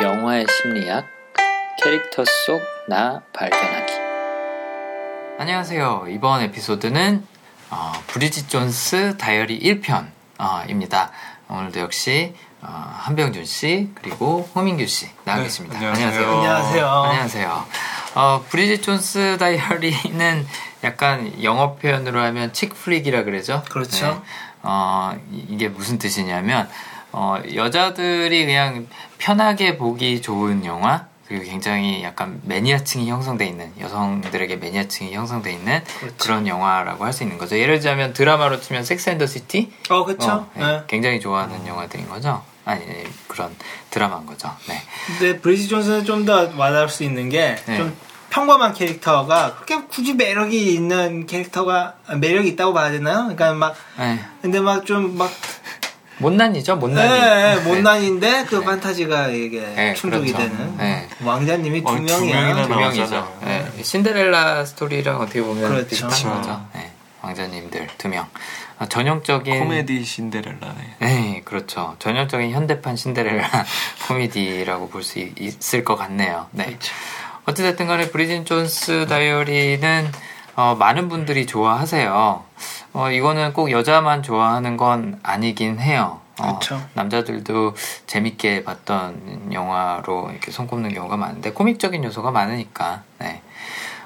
영화의 심리학 캐릭터 속 나 발견하기 안녕하세요. 이번 에피소드는 어, 브리짓 존스 다이어리 1편입니다. 오늘도 역시 어, 한병준 씨 그리고 홍민규 씨 나와 네, 계십니다. 안녕하세요. 안녕하세요. 안녕하세요. 어, 브리짓 존스 다이어리는 약간 영어 표현으로 하면 칙플릭이라 그러죠. 그렇죠. 네. 어, 이- 이게 무슨 뜻이냐면 어, 여자들이 그냥 편하게 보기 좋은 영화 그리고 굉장히 약간 매니아층이 형성돼 있는 여성들에게 매니아층이 형성돼 있는 그렇죠. 그런 영화라고 할 수 있는 거죠. 예를 들자면 드라마로 치면 Sex and the City 어, 그쵸. 어, 네, 네. 굉장히 좋아하는 영화들인 거죠. 아니 네, 그런 드라마인 거죠. 네. 근데 브리지 존스는 좀더 와닿을 수 있는 게좀 네. 평범한 캐릭터가 그렇게 굳이 매력이 있는 캐릭터가 아, 매력이 있다고 봐야 되나요? 그러니까 막 네. 근데 막 좀막 못난이죠, 못난이. 네, 네. 못난인데 그 판타지가 이게 네, 충족이 그렇죠. 되는 네. 왕자님이 두 어, 두 명이야. 두 명이죠. 네. 신데렐라 스토리랑 어떻게 보면 그렇죠. 비슷한. 거죠. 네. 왕자님들 두 명. 아, 전형적인 코미디 신데렐라네. 네, 그렇죠. 전형적인 현대판 신데렐라 코미디라고 볼 수 있을 것 같네요. 네. 그렇죠. 어찌됐든 간에 브리진 존스 다이어리는 어, 많은 분들이 좋아하세요. 어, 이거는 꼭 여자만 좋아하는 건 아니긴 해요. 어. 남자들도 재밌게 봤던 영화로 이렇게 손꼽는 경우가 많은데 코믹적인 요소가 많으니까. 네.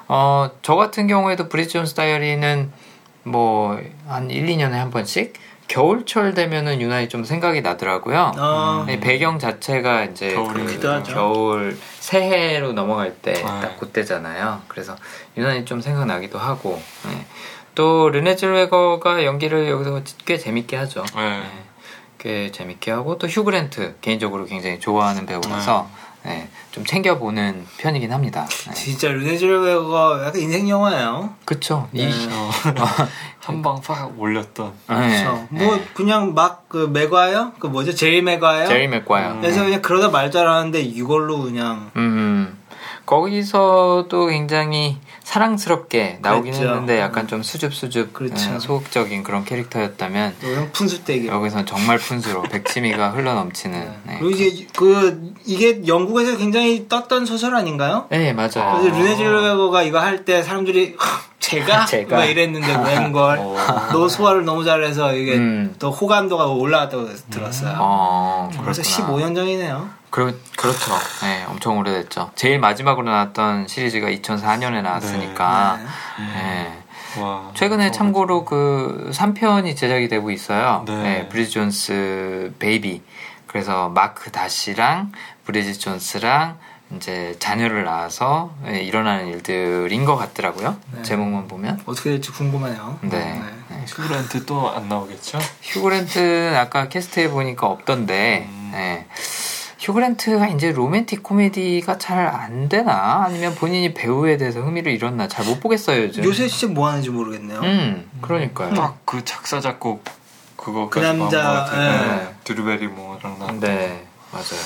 어, 저 같은 경우에도 브리지 존스 다이어리는 뭐 한 1, 2년에 한 번씩 겨울철 되면은 유난히 좀 생각이 나더라고요. 어, 이 배경 자체가 이제 그. 겨울 새해로 넘어갈 때 네. 딱 그때잖아요. 그래서 유난히 좀 생각나기도 하고 네. 또 르네 즐웨거가 연기를 여기서 꽤 재밌게 하죠. 네. 네. 꽤 재밌게 하고 또 휴그랜트 개인적으로 굉장히 좋아하는 배우라서 네, 좀 챙겨보는 편이긴 합니다. 네. 진짜 르네즈르웨가 약간 인생 영화예요. 그쵸. 이, 네. 한방 팍 올렸던. 네. 그렇죠. 뭐 그냥 막 그 맥과이어 그 뭐죠 제리 맥과이어. 제리 맥과요. 음. 그래서 그냥 그러다 말 잘하는데 이걸로 그냥 음, 거기서도 굉장히 사랑스럽게 나오긴 그랬죠. 했는데 약간 좀 수줍수줍 그렇죠. 예, 소극적인 그런 캐릭터였다면. 여기서는 정말 푼수로 백치미가 흘러넘치는 네. 그리고 이제 그 이게 영국에서 굉장히 떴던 소설 아닌가요? 네 맞아요 그래서 르네즈르웨거가 이거 할 때 사람들이 제가 제가? 막 이랬는데 웬걸 어. 너 소화를 너무 잘해서 이게 음. 또 호감도가 올라갔다고 들었어요. 어, 벌써 그렇구나. 15년 전이네요. 그렇, 그렇죠 네, 엄청 오래됐죠 제일 마지막으로 나왔던 시리즈가 2004년에 나왔으니까 네. 네. 와. 최근에 참고로 그 3편이 제작이 되고 있어요. 네. 네, 브리지 존스 베이비. 그래서 마크 다시랑 브리지 존스랑 이제 자녀를 낳아서 예, 일어나는 일들인 것 같더라고요. 네. 제목만 보면. 어떻게 될지 궁금하네요. 네. 네. 휴 그랜트 또 안 나오겠죠? 휴 그랜트는 아까 캐스트해 보니까 없던데, 음. 네. 휴그랜트가 이제 로맨틱 코미디가 잘 안 되나? 아니면 본인이 배우에 대해서 흥미를 잃었나? 잘 못 보겠어요, 요즘. 요새 진짜 뭐 하는지 모르겠네요. 음, 그러니까요. 딱 그 작사 작곡 그거 그 남자, 네. 예. 드루베리모랑 나. 네, 맞아요.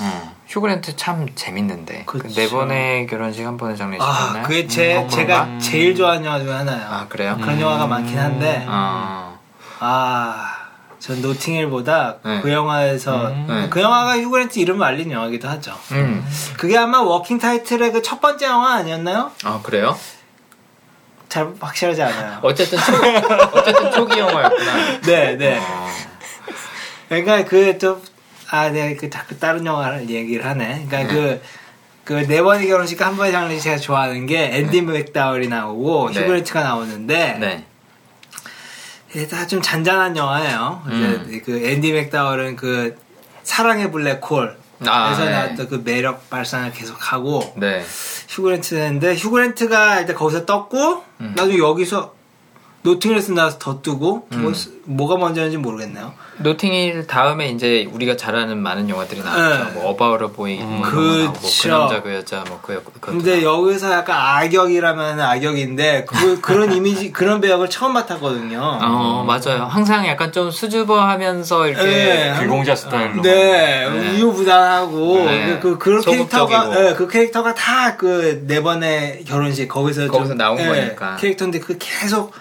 음, 휴그랜트 참 재밌는데. 그. 네 번의 결혼식 한 번의 장례식 아? 그게 제, 음, 제가 음. 제일 좋아하는 영화 중에 하나예요. 아, 그래요? 그런 영화가 많긴 한데, 어, 아, 전 노팅힐보다 네. 그 영화에서, 음. 네. 그 영화가 휴 그랜트 이름을 알린 영화기도 하죠. 음. 그게 아마 워킹 타이틀의 그 첫 번째 영화 아니었나요? 아, 그래요? 잘 확실하지 않아요. 어쨌든 초, 어쨌든 초기 영화였구나. 네, 네. 어, 그러니까 그 좀, 아, 네, 그 자꾸 다른 영화를 얘기를 하네. 그러니까 그, 그 네 번의 결혼식 한 번의 장례식 제가 좋아하는 게 앤디 맥다울이 나오고 네. 휴 그랜트가 나오는데 네. 다좀 잔잔한 영화예요. 음. 이제 그 앤디 맥다울은 그 사랑의 블랙홀 아, 에서 네. 나왔던 그 매력 발산을 계속 하고 네. 휴 그랜트인데 휴 그랜트가 일단 거기서 떴고 음. 나중에 여기서 노팅힐에서 나와서 더 뜨고 음. 뭐, 뭐가 먼저인지 모르겠네요. 노팅힐 다음에 이제 우리가 잘 아는 많은 영화들이 나왔죠. 네. 뭐 About a Boy 음. 뭐 나오고 그. 남자 그 여자 뭐그 그, 근데 여기서 약간 악역이라면 악역인데 그, 그런 이미지 그런 배역을 처음 맡았거든요. 어 맞아요. 항상 약간 좀 수줍어하면서 이렇게 네. 비공자 스타일로. 네, 네. 우유부단하고 네. 그, 그 그런 소극적이고. 캐릭터가 네, 그 캐릭터가 다 그 네 번의 결혼식 거기서 거기서 나온 네, 거니까. 캐릭터인데 그 계속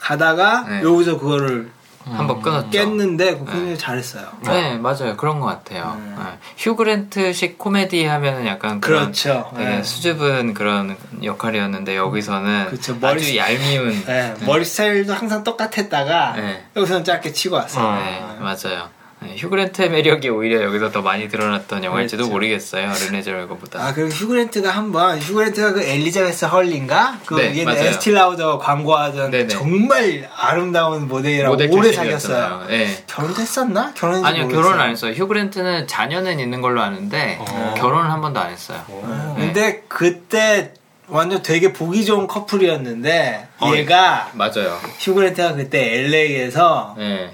가다가 네. 여기서 그거를 한번 끊었죠. 깼는데 그 굉장히 잘했어요. 네, 맞아요. 그런 것 같아요. 음. 네. 휴 그랜트식 코미디 하면은 약간 그런 그렇죠. 되게 네. 수줍은 그런 역할이었는데 여기서는 그쵸, 머리 아주 얄미운 네, 머리 스타일도 항상 똑같았다가 네. 여기서는 짧게 치고 왔어요. 어. 네, 맞아요. 네, 휴 그랜트의 매력이 오히려 여기서 더 많이 드러났던 영화일지도 그렇죠. 모르겠어요. 르네 제럴거보다. 아 그리고 휴그랜트가 한번 휴그랜트가 그 엘리자베스 헐린가 그 네, 얘는. 에스틸라우더 광고하던 네네. 정말 아름다운 모델이라고 모델 오래. 사귀었어요. 네. 결혼했었나? 결혼했는지 아니요. 결혼을 안 했어요. 휴 그랜트는 자녀는 있는 걸로 아는데 어. 결혼을 한 번도 안 했어요. 오. 네. 근데 그때 완전 되게 보기 좋은 커플이었는데 어, 얘가 맞아요. 휴그랜트가 그때 LA에서 네.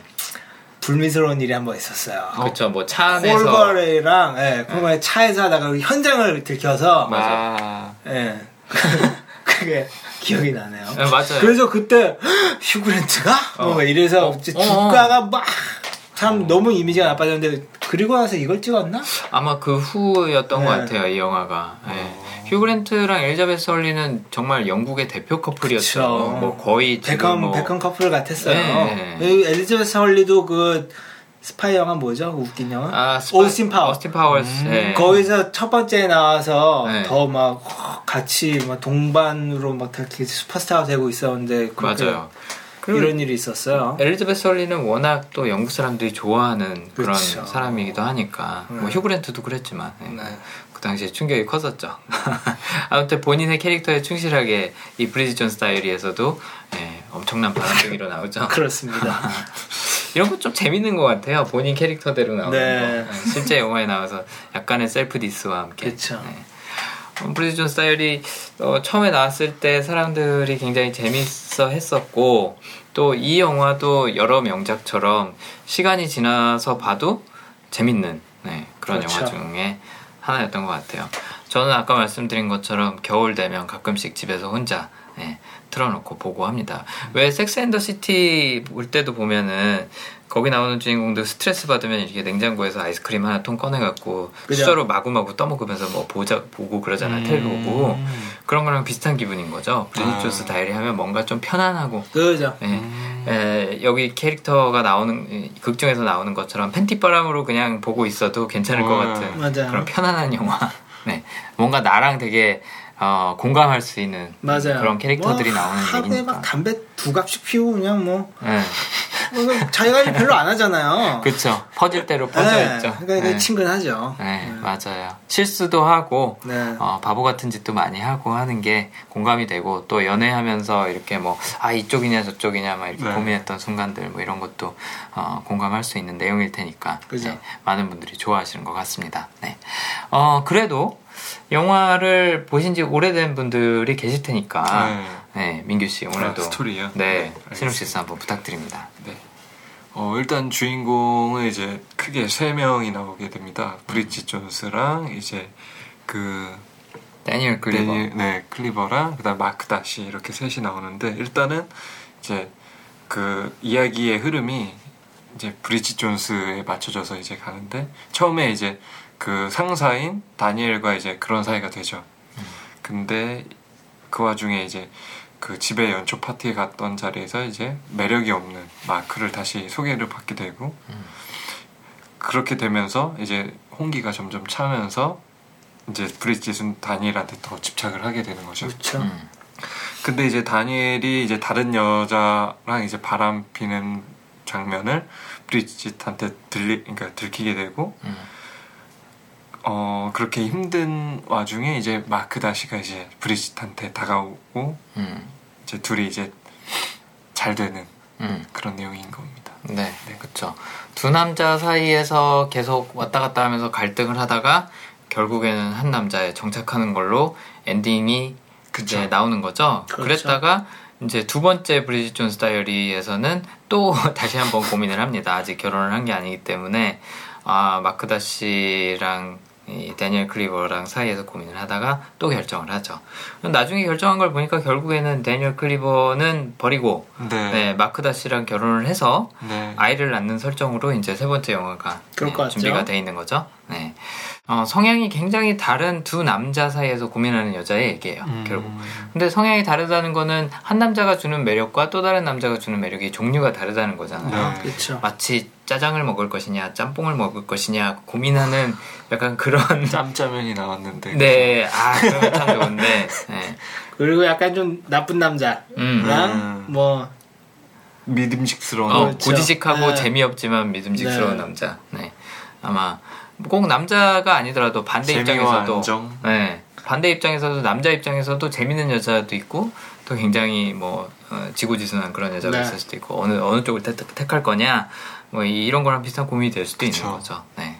불미스러운 일이 한 번 있었어요. 그렇죠. 뭐 차 안에서 콜거레랑 예, 콜거레 차에서 하다가 현장을 들켜서 맞아. 아, 예. 그게 기억이 나네요. 네, 맞아요. 그래서 그때 휴그랜트가 어. 뭐 이래서 어, 이제 어, 주가가 막 참 너무 이미지가 나빠졌는데 그리고 나서 이걸 찍었나? 아마 그 후였던 것 네. 같아요 이 영화가. 예. 휴 그랜트랑 엘리자베스 헐리는 정말 영국의 대표 커플이었죠. 그쵸. 뭐 거의 베컴 뭐 베컴 커플 같았어요. 네. 이 엘리자베스 헐리도 그 스파이 영화 뭐죠? 그 웃긴 영화? 아, 스파- 오스틴 파워. 오스틴 파워스. 예. 거기서 첫 번째 나와서 네. 더막 같이 막 동반으로 막 이렇게 슈퍼스타가 되고 있었는데 맞아요. 그리고 이런 일이 있었어요. 엘리자베스 헐리는 워낙 또 영국 사람들이 좋아하는 그런 그쵸. 사람이기도 하니까 뭐 네. 휴 그랜트도 그랬지만 예. 네. 그 당시에 충격이 컸었죠. 아무튼 본인의 캐릭터에 충실하게 이 브리지 존스 다이어리에서도 예, 엄청난 반응이 나오죠. 그렇습니다. 이런 거 좀 재밌는 것 같아요. 본인 캐릭터대로 나오는 네. 거. 네, 실제 영화에 나와서 약간의 셀프 디스와 함께. 그쵸. 네. 어, 브리지 존스 다이어리 어, 처음에 나왔을 때 사람들이 굉장히 재밌어 했었고 또 이 영화도 여러 명작처럼 시간이 지나서 봐도 재밌는 네, 그런 그렇죠. 영화 중에 하나였던 것 같아요. 저는 아까 말씀드린 것처럼 겨울 되면 가끔씩 집에서 혼자 네, 틀어놓고 보고 합니다. 왜 섹스 앤 더 시티 볼 때도 보면은 거기 나오는 주인공들 스트레스 받으면 이렇게 냉장고에서 아이스크림 하나 통 꺼내갖고 그죠. 수저로 마구마구 떠먹으면서 뭐 보자 보고 그러잖아요. 텔레비 보고 음. 그런 거랑 비슷한 기분인 거죠. 브리짓 아. 존스 다이어리 하면 뭔가 좀 편안하고 그죠. 예, 에, 여기 캐릭터가 나오는 이, 극 중에서 나오는 것처럼 팬티바람으로 그냥 보고 있어도 괜찮을 것 어, 같은 맞아요. 그런 편안한 영화. 네, 뭔가 나랑 되게 어, 공감할 수 있는 맞아요. 그런 캐릭터들이 뭐 나오는 하루에 얘기니까. 막 담배 두 갑씩 피우고 그냥 뭐 네, 뭐 자기 관리 별로 안 하잖아요. 그쵸. 퍼질 대로 퍼져 네, 있죠. 그러니까 네. 친근하죠. 네, 맞아요. 실수도 하고 네. 어, 바보 같은 짓도 많이 하고 하는 게 공감이 되고 또 연애하면서 이렇게 뭐 아 이쪽이냐 저쪽이냐 막 이렇게 네. 고민했던 순간들 뭐 이런 것도 어, 공감할 수 있는 내용일 테니까 그죠. 네, 많은 분들이 좋아하시는 것 같습니다. 네. 어 그래도 영화를 보신 지 오래된 분들이 계실 테니까 네. 네, 민규 씨 오늘도 아, 스토리요? 네, 네, 시놉시스 한번 부탁드립니다. 네. 어, 일단 주인공은 이제 크게 세 명이 나오게 됩니다. 브리지 존스랑 이제 그 다니엘 클리버. 데니- 네, 클리버랑 그다음 마크 다시 이렇게 셋이 나오는데 일단은 이제 그 이야기의 흐름이 이제 브리지 존스에 맞춰져서 이제 가는데 처음에 이제 그 상사인 다니엘과 이제 그런 사이가 되죠. 근데 그 와중에 이제 그 집에 연초 파티에 갔던 자리에서 이제 매력이 없는 마크를 다시 소개를 받게 되고 그렇게 되면서 이제 홍기가 점점 차면서 이제 브리짓은 다니엘한테 더 집착을 하게 되는 거죠. 그렇죠. 음. 근데 이제 다니엘이 이제 다른 여자랑 이제 바람 피는 장면을 브리짓한테 들리 그러니까 들키게 되고 음. 어 그렇게 힘든 와중에 이제 마크 다시가 이제 브리짓한테 다가오고 음. 이제 둘이 이제 잘 되는 음. 그런 내용인 겁니다. 네, 그렇죠. 두 남자 사이에서 계속 왔다 갔다 하면서 갈등을 하다가 결국에는 한 남자에 정착하는 걸로 엔딩이 그쵸. 이제 나오는 거죠. 그렇죠. 그랬다가 이제 두 번째 브리짓 존스 다이어리에서는 또 다시 한번 고민을 합니다. 아직 결혼을 한 게 아니기 때문에 아 마크 다시랑 이 다니엘 클리버랑 사이에서 고민을 하다가 또 결정을 하죠. 나중에 결정한 걸 보니까 결국에는 다니엘 클리버는 버리고 네. 네, 마크 다시랑 결혼을 해서 네. 아이를 낳는 설정으로 이제 세 번째 영화가 그럴 네. 준비가 돼 있는 거죠. 네. 어, 성향이 굉장히 다른 두 남자 사이에서 고민하는 여자의 얘기예요. 음. 결국. 근데 성향이 다르다는 거는 한 남자가 주는 매력과 또 다른 남자가 주는 매력이 종류가 다르다는 거잖아요. 네. 그렇죠. 마치 짜장을 먹을 것이냐, 짬뽕을 먹을 것이냐 고민하는 약간 그런. 짬짜면이 나왔는데. 네, 아, 그러면 참 좋은데. 네. 그리고 약간 좀 나쁜 남자랑 음. 뭐 믿음직스러운. 어, 그렇죠. 고지식하고 네. 재미없지만 믿음직스러운 네. 남자. 네. 아마 꼭 남자가 아니더라도 반대 입장에서도 안정. 네. 반대 입장에서도 남자 입장에서도 재밌는 여자도 있고 또 굉장히 뭐 어, 지고지순한 그런 여자가 네. 있을 수도 있고 어느 어느 쪽을 택, 택할 거냐 뭐 이- 이런 거랑 비슷한 고민이 될 수도 있는 그쵸. 거죠. 네.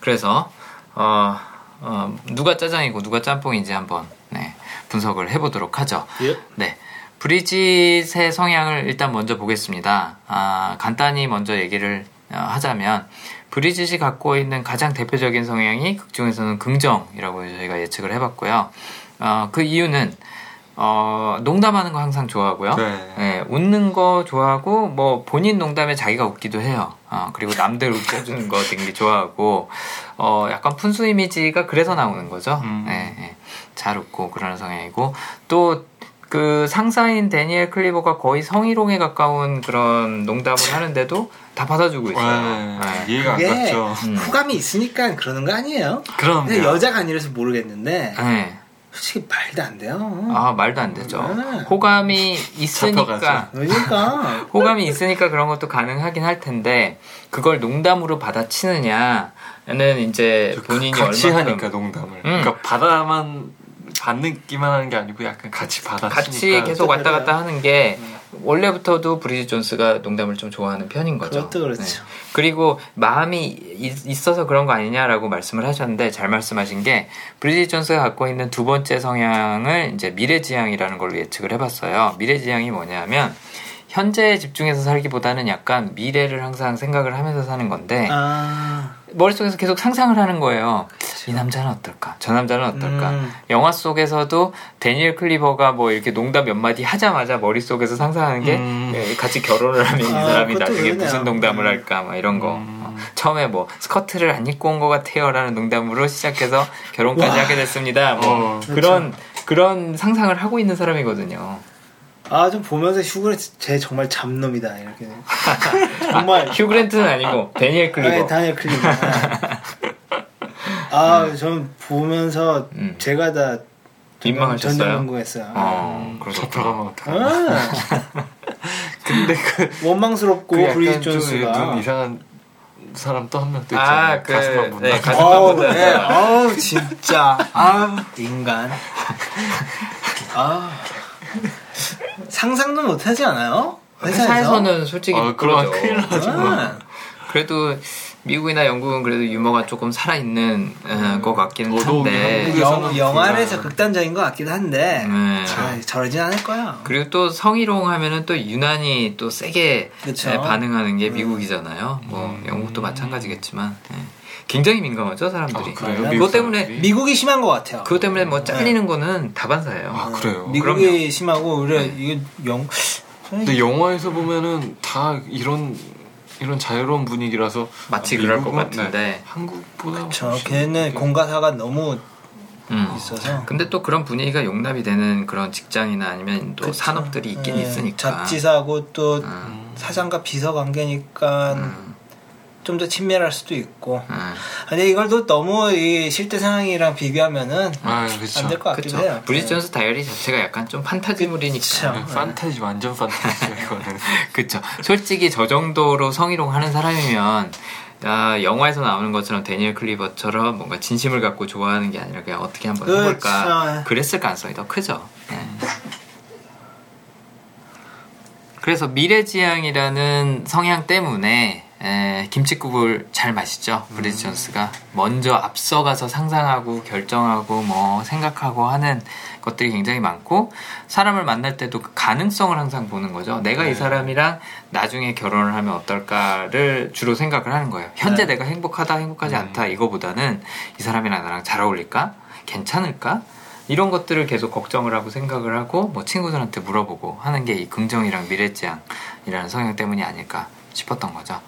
그래서 어, 어, 누가 짜장이고 누가 짬뽕인지 한번 네, 분석을 해보도록 하죠. 예. 네. 브리짓의 성향을 일단 먼저 보겠습니다. 아, 간단히 먼저 얘기를 어, 하자면 브리짓이 갖고 있는 가장 대표적인 성향이 극 중에서는 긍정이라고 저희가 예측을 해봤고요. 어, 그 이유는 어, 농담하는 거 항상 좋아하고요. 네. 예, 웃는 거 좋아하고 뭐 본인 농담에 자기가 웃기도 해요. 어, 그리고 남들 웃겨주는 거 되게 좋아하고 어, 약간 푼수 이미지가 그래서 나오는 거죠. 음. 예, 예. 잘 웃고 그러는 성향이고 또 그 상사인 데니엘 클리버가 거의 성희롱에 가까운 그런 농담을 하는데도 다 받아주고 있어요. 네. 예. 이해가 안 갔죠. 음. 호감이 있으니까 그러는 거 아니에요? 그럼 근데 여자가 아니라서 모르겠는데 예. 솔직히 말도 안 돼요. 아 말도 안 되죠. 네. 호감이 있으니까. 그러니까 호감이 있으니까 그런 것도 가능하긴 할 텐데 그걸 농담으로 받아치느냐는 이제 본인이 같이 얼마큼 하니까 농담을. 음. 그러니까 받아만 받기만 하는 게 아니고 약간 같이 받아치니까. 같이 계속 왔다 갔다 하는 게 음. 원래부터도 브리짓 존스가 농담을 좀 좋아하는 편인 거죠. 그것도 그렇죠. 네. 그리고 마음이 이- 있어서 그런 거 아니냐라고 말씀을 하셨는데 잘 말씀하신 게 브리짓 존스가 갖고 있는 두 번째 성향을 이제 미래지향이라는 걸로 예측을 해봤어요. 미래지향이 뭐냐면 현재에 집중해서 살기보다는 약간 미래를 항상 생각을 하면서 사는 건데 아 머릿속에서 계속 상상을 하는 거예요. 이 남자는 어떨까? 저 남자는 어떨까? 음. 영화 속에서도 다니엘 클리버가 뭐 이렇게 농담 몇 마디 하자마자 머릿속에서 상상하는 게 음. 예, 같이 결혼을 하면 이 아, 사람이 그것도 나중에 그러네요. 무슨 농담을 음. 할까? 막 이런 거. 음. 어, 처음에 뭐 스커트를 안 입고 온 것 같아요. 라는 농담으로 시작해서 결혼까지 와. 하게 됐습니다. 뭐 어, 그런 그런 상상을 하고 있는 사람이거든요. 아, 좀 보면서 휴 그랜트 쟤 정말 잡놈이다 이렇게 정말 휴 그랜트는 아니고 다니엘 클리버. 아니, 다니엘 클리버 아, 전 보면서 음. 제가 다 민망하셨어요? 전전긍긍했어요. 어, 어떡하 아, 근데 그, 원망스럽고 그좀 존스가 눈 이상한 사람 또 한 명또 아, 있잖아요. 그, 가슴만 본다. 네, 가슴- 아우, 보다. 네. 아우, 진짜. 아우, 인간. 아. 상상도 못하지 않아요? 회사에서? 회사에서는 솔직히 어, 그럼 그러죠. 큰일 나죠. 아, 그래도 미국이나 영국은 그래도 유머가 조금 살아있는 어, 것 같기는 한데 영, 영화에서. 극단적인 것 같기도 한데 네. 아, 저러진 않을 거야. 그리고 또 성희롱 하면은 또 유난히 또 세게. 네, 반응하는 게 미국이잖아요. 뭐 영국도 마찬가지겠지만 네. 굉장히 민감하죠 사람들이. 아, 그래요? 그것 미국 때문에 사람들이? 미국이 심한 것 같아요. 그것 때문에 뭐 잘리는 거는 다반사예요. 아, 그래요? 미국이 그럼요. 심하고 우리가 이게 영 근데 영화에서 보면은 다 이런 이런 자유로운 분위기라서 마치 그럴 것 같은데. 네, 한국보다 저 훨씬 걔는 공과사가 너무 음. 있어서 근데 또 그런 분위기가 용납이 되는 그런 직장이나 아니면 또 그쵸. 산업들이 있긴 예, 있으니까. 잡지사고 또 음, 사장과 비서 관계니까 음, 좀 더 친밀할 수도 있고. 음. 근데 이걸 또 너무 이 실제 상황이랑 비교하면은 아 그렇죠. 안될 것 같기도 그쵸. 해요. 브리짓 존스 다이어리 자체가 약간 좀 판타지물이니까. 그쵸. 네, 판타지 완전 판타지야 이거는. 그쵸. 솔직히 저 정도로 성희롱 하는 사람이면, 아, 영화에서 나오는 것처럼 다니엘 클리버처럼 뭔가 진심을 갖고 좋아하는 게 아니라 그냥 어떻게 한번 그쵸. 해볼까. 그랬을 가능성이 더 크죠. 네. 그래서 미래지향이라는 성향 때문에 에, 김치국을 잘 마시죠 브리짓 존스가 먼저 앞서가서 상상하고 결정하고 뭐 생각하고 하는 것들이 굉장히 많고 사람을 만날 때도 그 가능성을 항상 보는 거죠 내가 이 네. 사람이랑 나중에 결혼을 하면 어떨까를 주로 생각을 하는 거예요 현재 네. 내가 행복하다 행복하지 음. 않다 이거보다는 이 사람이랑 나랑 잘 어울릴까 괜찮을까 이런 것들을 계속 걱정을 하고 생각을 하고 뭐 친구들한테 물어보고 하는 게 이 긍정이랑 미래지향이라는 성향 때문이 아닐까 싶었던 거죠.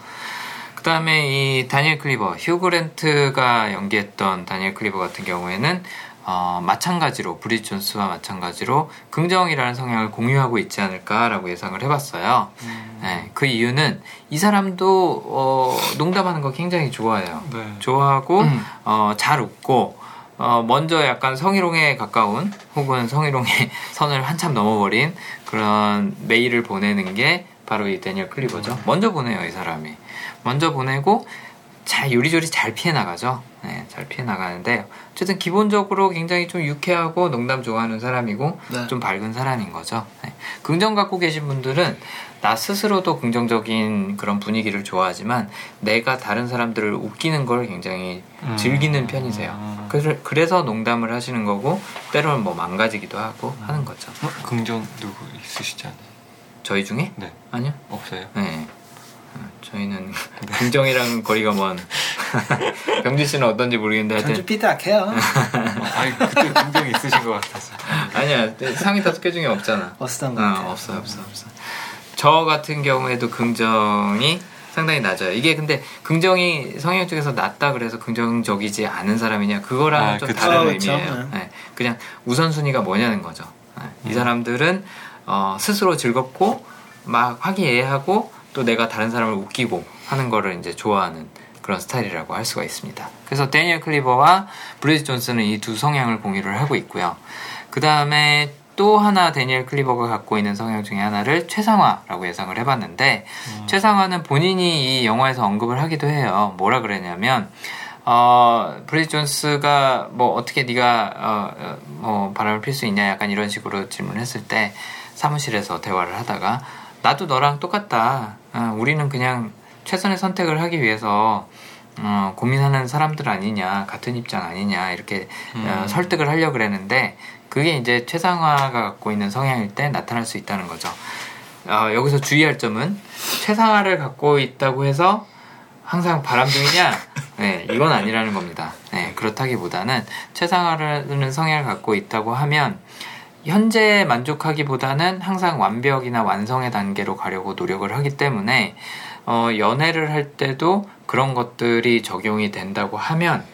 그 다음에 이 다니엘 클리버, 휴 그랜트가 연기했던 다니엘 클리버 같은 경우에는 어, 마찬가지로 브리지 존스와 마찬가지로 긍정이라는 성향을 공유하고 있지 않을까라고 예상을 해봤어요. 네, 그 이유는 이 사람도 어, 농담하는 거 굉장히 좋아해요. 네. 좋아하고 음. 어, 잘 웃고 어, 먼저 약간 성희롱에 가까운 혹은 성희롱의 선을 한참 넘어버린 그런 메일을 보내는 게 바로 이 데니얼 클리버죠. 먼저 보내요 이 사람이. 먼저 보내고 잘 요리조리 잘 피해 나가죠. 네, 잘 피해 나가는데 어쨌든 기본적으로 굉장히 좀 유쾌하고 농담 좋아하는 사람이고 네. 좀 밝은 사람인 거죠. 네. 긍정 갖고 계신 분들은 나 스스로도 긍정적인 그런 분위기를 좋아하지만 내가 다른 사람들을 웃기는 걸 굉장히 음. 즐기는 편이세요. 음. 그래서, 그래서 농담을 하시는 거고 때로는 뭐 망가지기도 하고 하는 거죠. 어, 긍정 누구 있으시지 않아요? 저희 중에? 네. 아니요. 없어요. 네. 어, 저희는 긍정이랑 거리가 먼 병진 씨는 어떤지 모르겠는데 하여튼 삐딱해요. 어, 아니 그때 긍정이 있으신 것 같아서. 아니야 상위 다섯 개 중에 없잖아. 없었던 것 어, 같아요. 없어 없어 없어. 저 같은 경우에도 긍정이 상당히 낮아요. 이게 근데 긍정이 성향 쪽에서 낮다 그래서 긍정적이지 않은 사람이냐 그거랑은 아, 좀 그쵸. 다른 어, 그쵸. 의미예요. 네. 네, 그냥 우선순위가 뭐냐는 거죠. 네, 이 사람들은 어, 스스로 즐겁고 막 화기애애하고 또 내가 다른 사람을 웃기고 하는 거를 이제 좋아하는 그런 스타일이라고 할 수가 있습니다. 그래서 다니엘 클리버와 브리짓 존스는 이 두 성향을 공유를 하고 있고요. 그 다음에 또 하나 다니엘 클리버가 갖고 있는 성향 중에 하나를 최상화라고 예상을 해봤는데 최상화는 본인이 이 영화에서 언급을 하기도 해요. 뭐라 그랬냐면 어, 브리짓 존스가 뭐 어떻게 네가 어, 어, 뭐 바람을 필 수 있냐 약간 이런 식으로 질문했을 때 사무실에서 대화를 하다가 나도 너랑 똑같다. 어, 우리는 그냥 최선의 선택을 하기 위해서 어, 고민하는 사람들 아니냐 같은 입장 아니냐 이렇게 어, 음. 설득을 하려고 그랬는데 그게 이제 최상화가 갖고 있는 성향일 때 나타날 수 있다는 거죠. 어, 여기서 주의할 점은 최상화를 갖고 있다고 해서 항상 바람둥이냐? 네, 이건 아니라는 겁니다. 네, 그렇다기보다는 최상화라는 성향을 갖고 있다고 하면 현재 만족하기보다는 항상 완벽이나 완성의 단계로 가려고 노력을 하기 때문에 어, 연애를 할 때도 그런 것들이 적용이 된다고 하면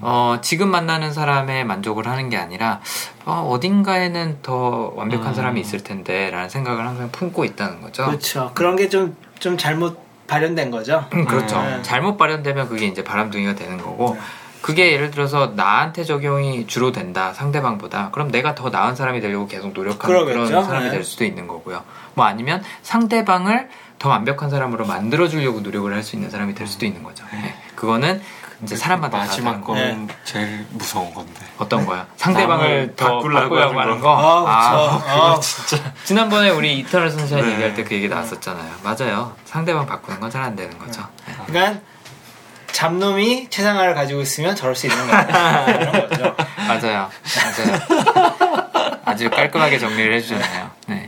어, 지금 만나는 사람의 만족을 하는 게 아니라 어, 어딘가에는 더 완벽한 음. 사람이 있을 텐데 라는 생각을 항상 품고 있다는 거죠. 그렇죠. 그런 게 좀 좀 잘못 발현된 거죠. 음, 그렇죠. 네. 잘못 발현되면 그게 이제 바람둥이가 되는 거고 네. 그게 예를 들어서 나한테 적용이 주로 된다 상대방보다 그럼 내가 더 나은 사람이 되려고 계속 노력하는 그런 그러겠죠. 사람이 네. 될 수도 있는 거고요. 뭐 아니면 상대방을 더 완벽한 사람으로 만들어 주려고 노력을 할 수 있는 사람이 될 수도 있는 거죠. 네. 그거는 이제 사람마다 다 마지막 거. 거는 제일 무서운 건데. 어떤 거야? 상대방을 더 바꾸려고 하는 하는 거. 거. 아, 그렇죠. 아, 진짜. 지난번에 우리 이터널 선샤인 네. 얘기할 때 그 얘기 나왔었잖아요. 맞아요. 상대방 바꾸는 건 잘 안 되는 거죠. 네. 그러니까 잡놈이 최상화를 가지고 있으면 저럴 수 있는 거예요. 이런 거죠. 맞아요. 맞아요. 아주 깔끔하게 정리를 해주셨네요. 네.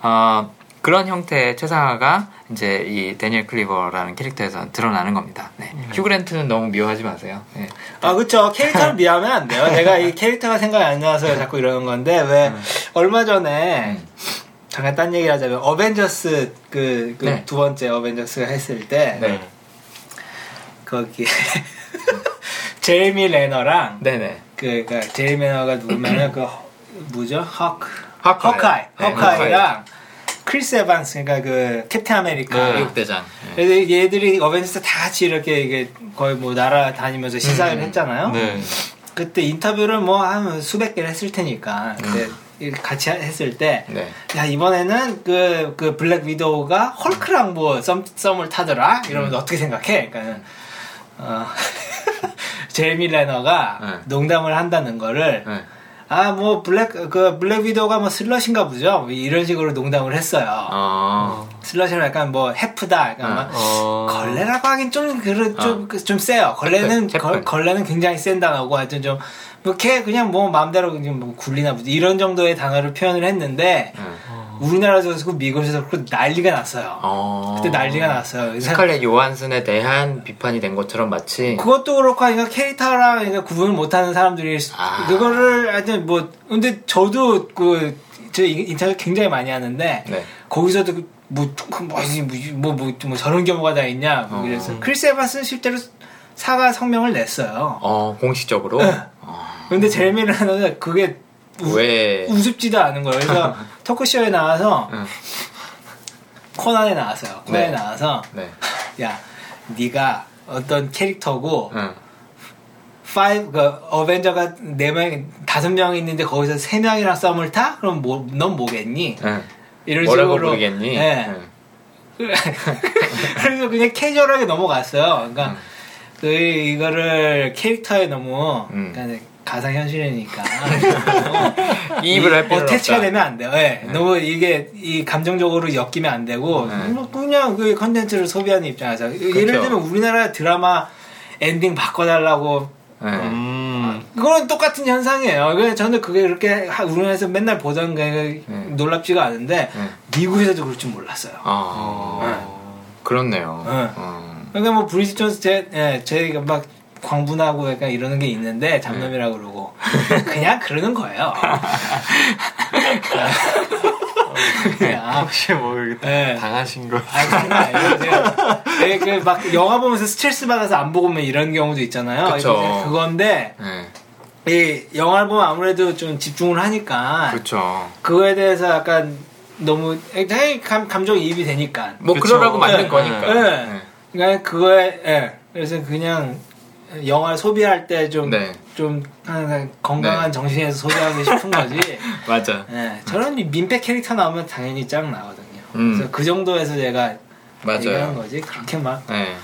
어, 그런 형태의 최상화가 이제 이 데니얼 클리버라는 캐릭터에서 드러나는 겁니다. 네. 휴그랜트는 너무 미워하지 마세요. 네. 아, 그쵸. 캐릭터를 미하면 안 돼요. 내가 이 캐릭터가 생각이 안 나서 자꾸 이러는 건데, 왜, 얼마 전에, 음. 잠깐 딴 얘기 하자면, 어벤져스, 그, 그 네. 두 번째 어벤져스가 했을 때, 네. 거기, 제레미 레너랑, 네네. 그, 그, 제레미 레너가 누구면은, 그, 뭐죠? 호크. 호크아이. 호크아이. 네, 호크아이랑, 크리스 에반스, 그러니까 그, 캡틴 아메리카. 네. 미국 대장. 네. 그래서 얘들이 어벤져스 다 같이 이렇게 이게 거의 뭐 날아다니면서 시사회를 음. 했잖아요. 네. 그때 인터뷰를 뭐 한 수백 개를 했을 테니까 근데 이 같이 했을 때. 네. 야 이번에는 그, 그 블랙 위도우가 헐크랑 뭐 썸, 썸을 타더라 이러면 어떻게 생각해? 그러니까는 어, 제레미 레너가 네. 농담을 한다는 거를 네. 아 뭐 블랙 그 블랙 위도우가 뭐 slut인가 보죠 뭐 이런 식으로 농담을 했어요. 어. slut은 약간 뭐 헤프다 약간 어. 막 어. 걸레라고 하긴 좀 그런 좀좀 좀 세요. 걸레는 채플, 걸, 채플. 걸레는 굉장히 센 단어고 하여튼 좀 이렇게 그냥 뭐 마음대로 그냥 뭐 굴리나 보지 이런 정도의 단어를 표현을 했는데 네. 우리나라에서 그렇고 미국에서 그렇고 난리가 났어요. 어. 그때 난리가 났어요. 스칼렛 요한슨에 대한 비판이 된 것처럼 마치 그것도 그렇고 하니까 캐릭터랑 그러니까 구분을 못하는 사람들이 아. 그거를 하여튼 뭐 근데 저도 그 저 인터뷰 굉장히 많이 하는데 네. 거기서도 그 뭐, 뭐, 뭐, 뭐, 뭐, 저런 경우가 다 있냐. 뭐 어. 그래서 크리스 에반스는 실제로 사과 성명을 냈어요. 어 공식적으로 네. 어, 근데 제레미 레너는 그게 우, 왜 우습지도 않은 거예요. 그래서 토크쇼에 나와서 응. 코난에 나왔어요. 코난에 네. 나와서 네. 야, 네가 어떤 캐릭터고 응. five 그 어벤져가 네 명, 다섯 명 있는데 거기서 세 명이랑 썸을 타? 그럼 뭐, 넌 뭐겠니? 응. 이런 뭐라고 식으로 부르겠니? 네. 응. 그래서 그냥 캐주얼하게 넘어갔어요. 그러니까 음. 그 이거를 캐릭터에 너무 음. 그러니까 가상 현실이니까 이입을 할 필요는 attach가 없다. 되면 안 돼요. 예. 네. 너무 이게 이 감정적으로 엮이면 안 되고 네. 뭐 그냥 그 컨텐츠를 소비하는 입장에서 예를 들면 우리나라 드라마 엔딩 바꿔달라고 네. 음. 그거는 똑같은 현상이에요. 그래서 저는 그게 그렇게 하- 우리나라에서 맨날 보던 게 놀랍지가 않은데 네. 미국에서도 그럴 줄 몰랐어요. 어, 그렇네요. 네. 어. 그러니까 뭐 브리짓 존스 제, 예, 제가 막 광분하고 약간 이러는 게 있는데 잡놈이라고 그러고 그냥 그러는 거예요. 그냥 혹시 뭐 네. 당하신 거? 아, 아니에요. 제가 그막 영화 보면서 스트레스 받아서 안 보고 면 이런 경우도 있잖아요. 그쵸. 그건데 네. 이 영화를 보면 아무래도 좀 집중을 하니까 그렇죠. 그거에 대해서 약간 너무 감, 감정이입이 되니까. 뭐 그쵸. 그러라고 만든 네. 거니까. 네. 네. 그러니까 그거에 예. 그래서 그냥 영화 소비할 때좀 네. 좀 건강한 네. 정신에서 소비하고 싶은 거지. 맞아. 예. 저런 민폐 캐릭터 나오면 당연히 짱 나거든요. 음. 그래서 그 정도에서 제가 얘기하는 맞아요. 거지. 그렇게 막 네.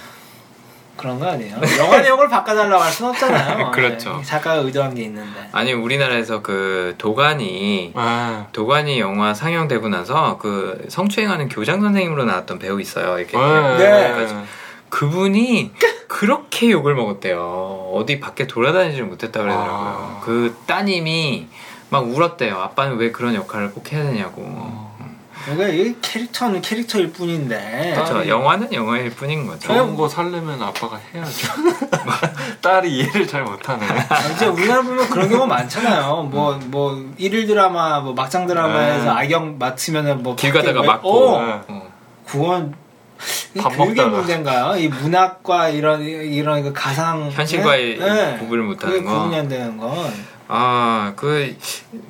그런 거 아니에요. 영화 내용을 바꿔달라고 할 수는 없잖아요. 그렇죠. 예. 작가가 의도한 게 있는데. 아니 우리나라에서 그 도가니 아, 도가니 영화 상영되고 나서 그 성추행하는 교장 선생님으로 나왔던 배우 있어요. 이렇게 네. 그분이 그렇게 욕을 먹었대요. 어디 밖에 돌아다니지를 못했다 그러더라고요. 아. 그 따님이 막 울었대요. 아빠는 왜 그런 역할을 꼭 해야 되냐고. 그러니까 이 캐릭터는 캐릭터일 뿐인데. 그렇죠. 영화는 영화일 뿐인 거죠. 좋은 거 살려면 아빠가 해야죠. 딸이 이해를 잘 못하네. 아, 이제 우리나라 보면 그런 경우 많잖아요. 뭐, 뭐, 일일 드라마, 뭐, 막장 드라마에서 네. 악역 맡으면은 뭐. 길 가다가 밖에 맞고. 어, 네. 어. 그건. 이밥 교육의 먹다가. 문제인가요? 이 문학과 이런, 이런 그 가상. 현실과의 네? 구분을 못하는 그게 거. 구분이 안 되는 건. 아, 그,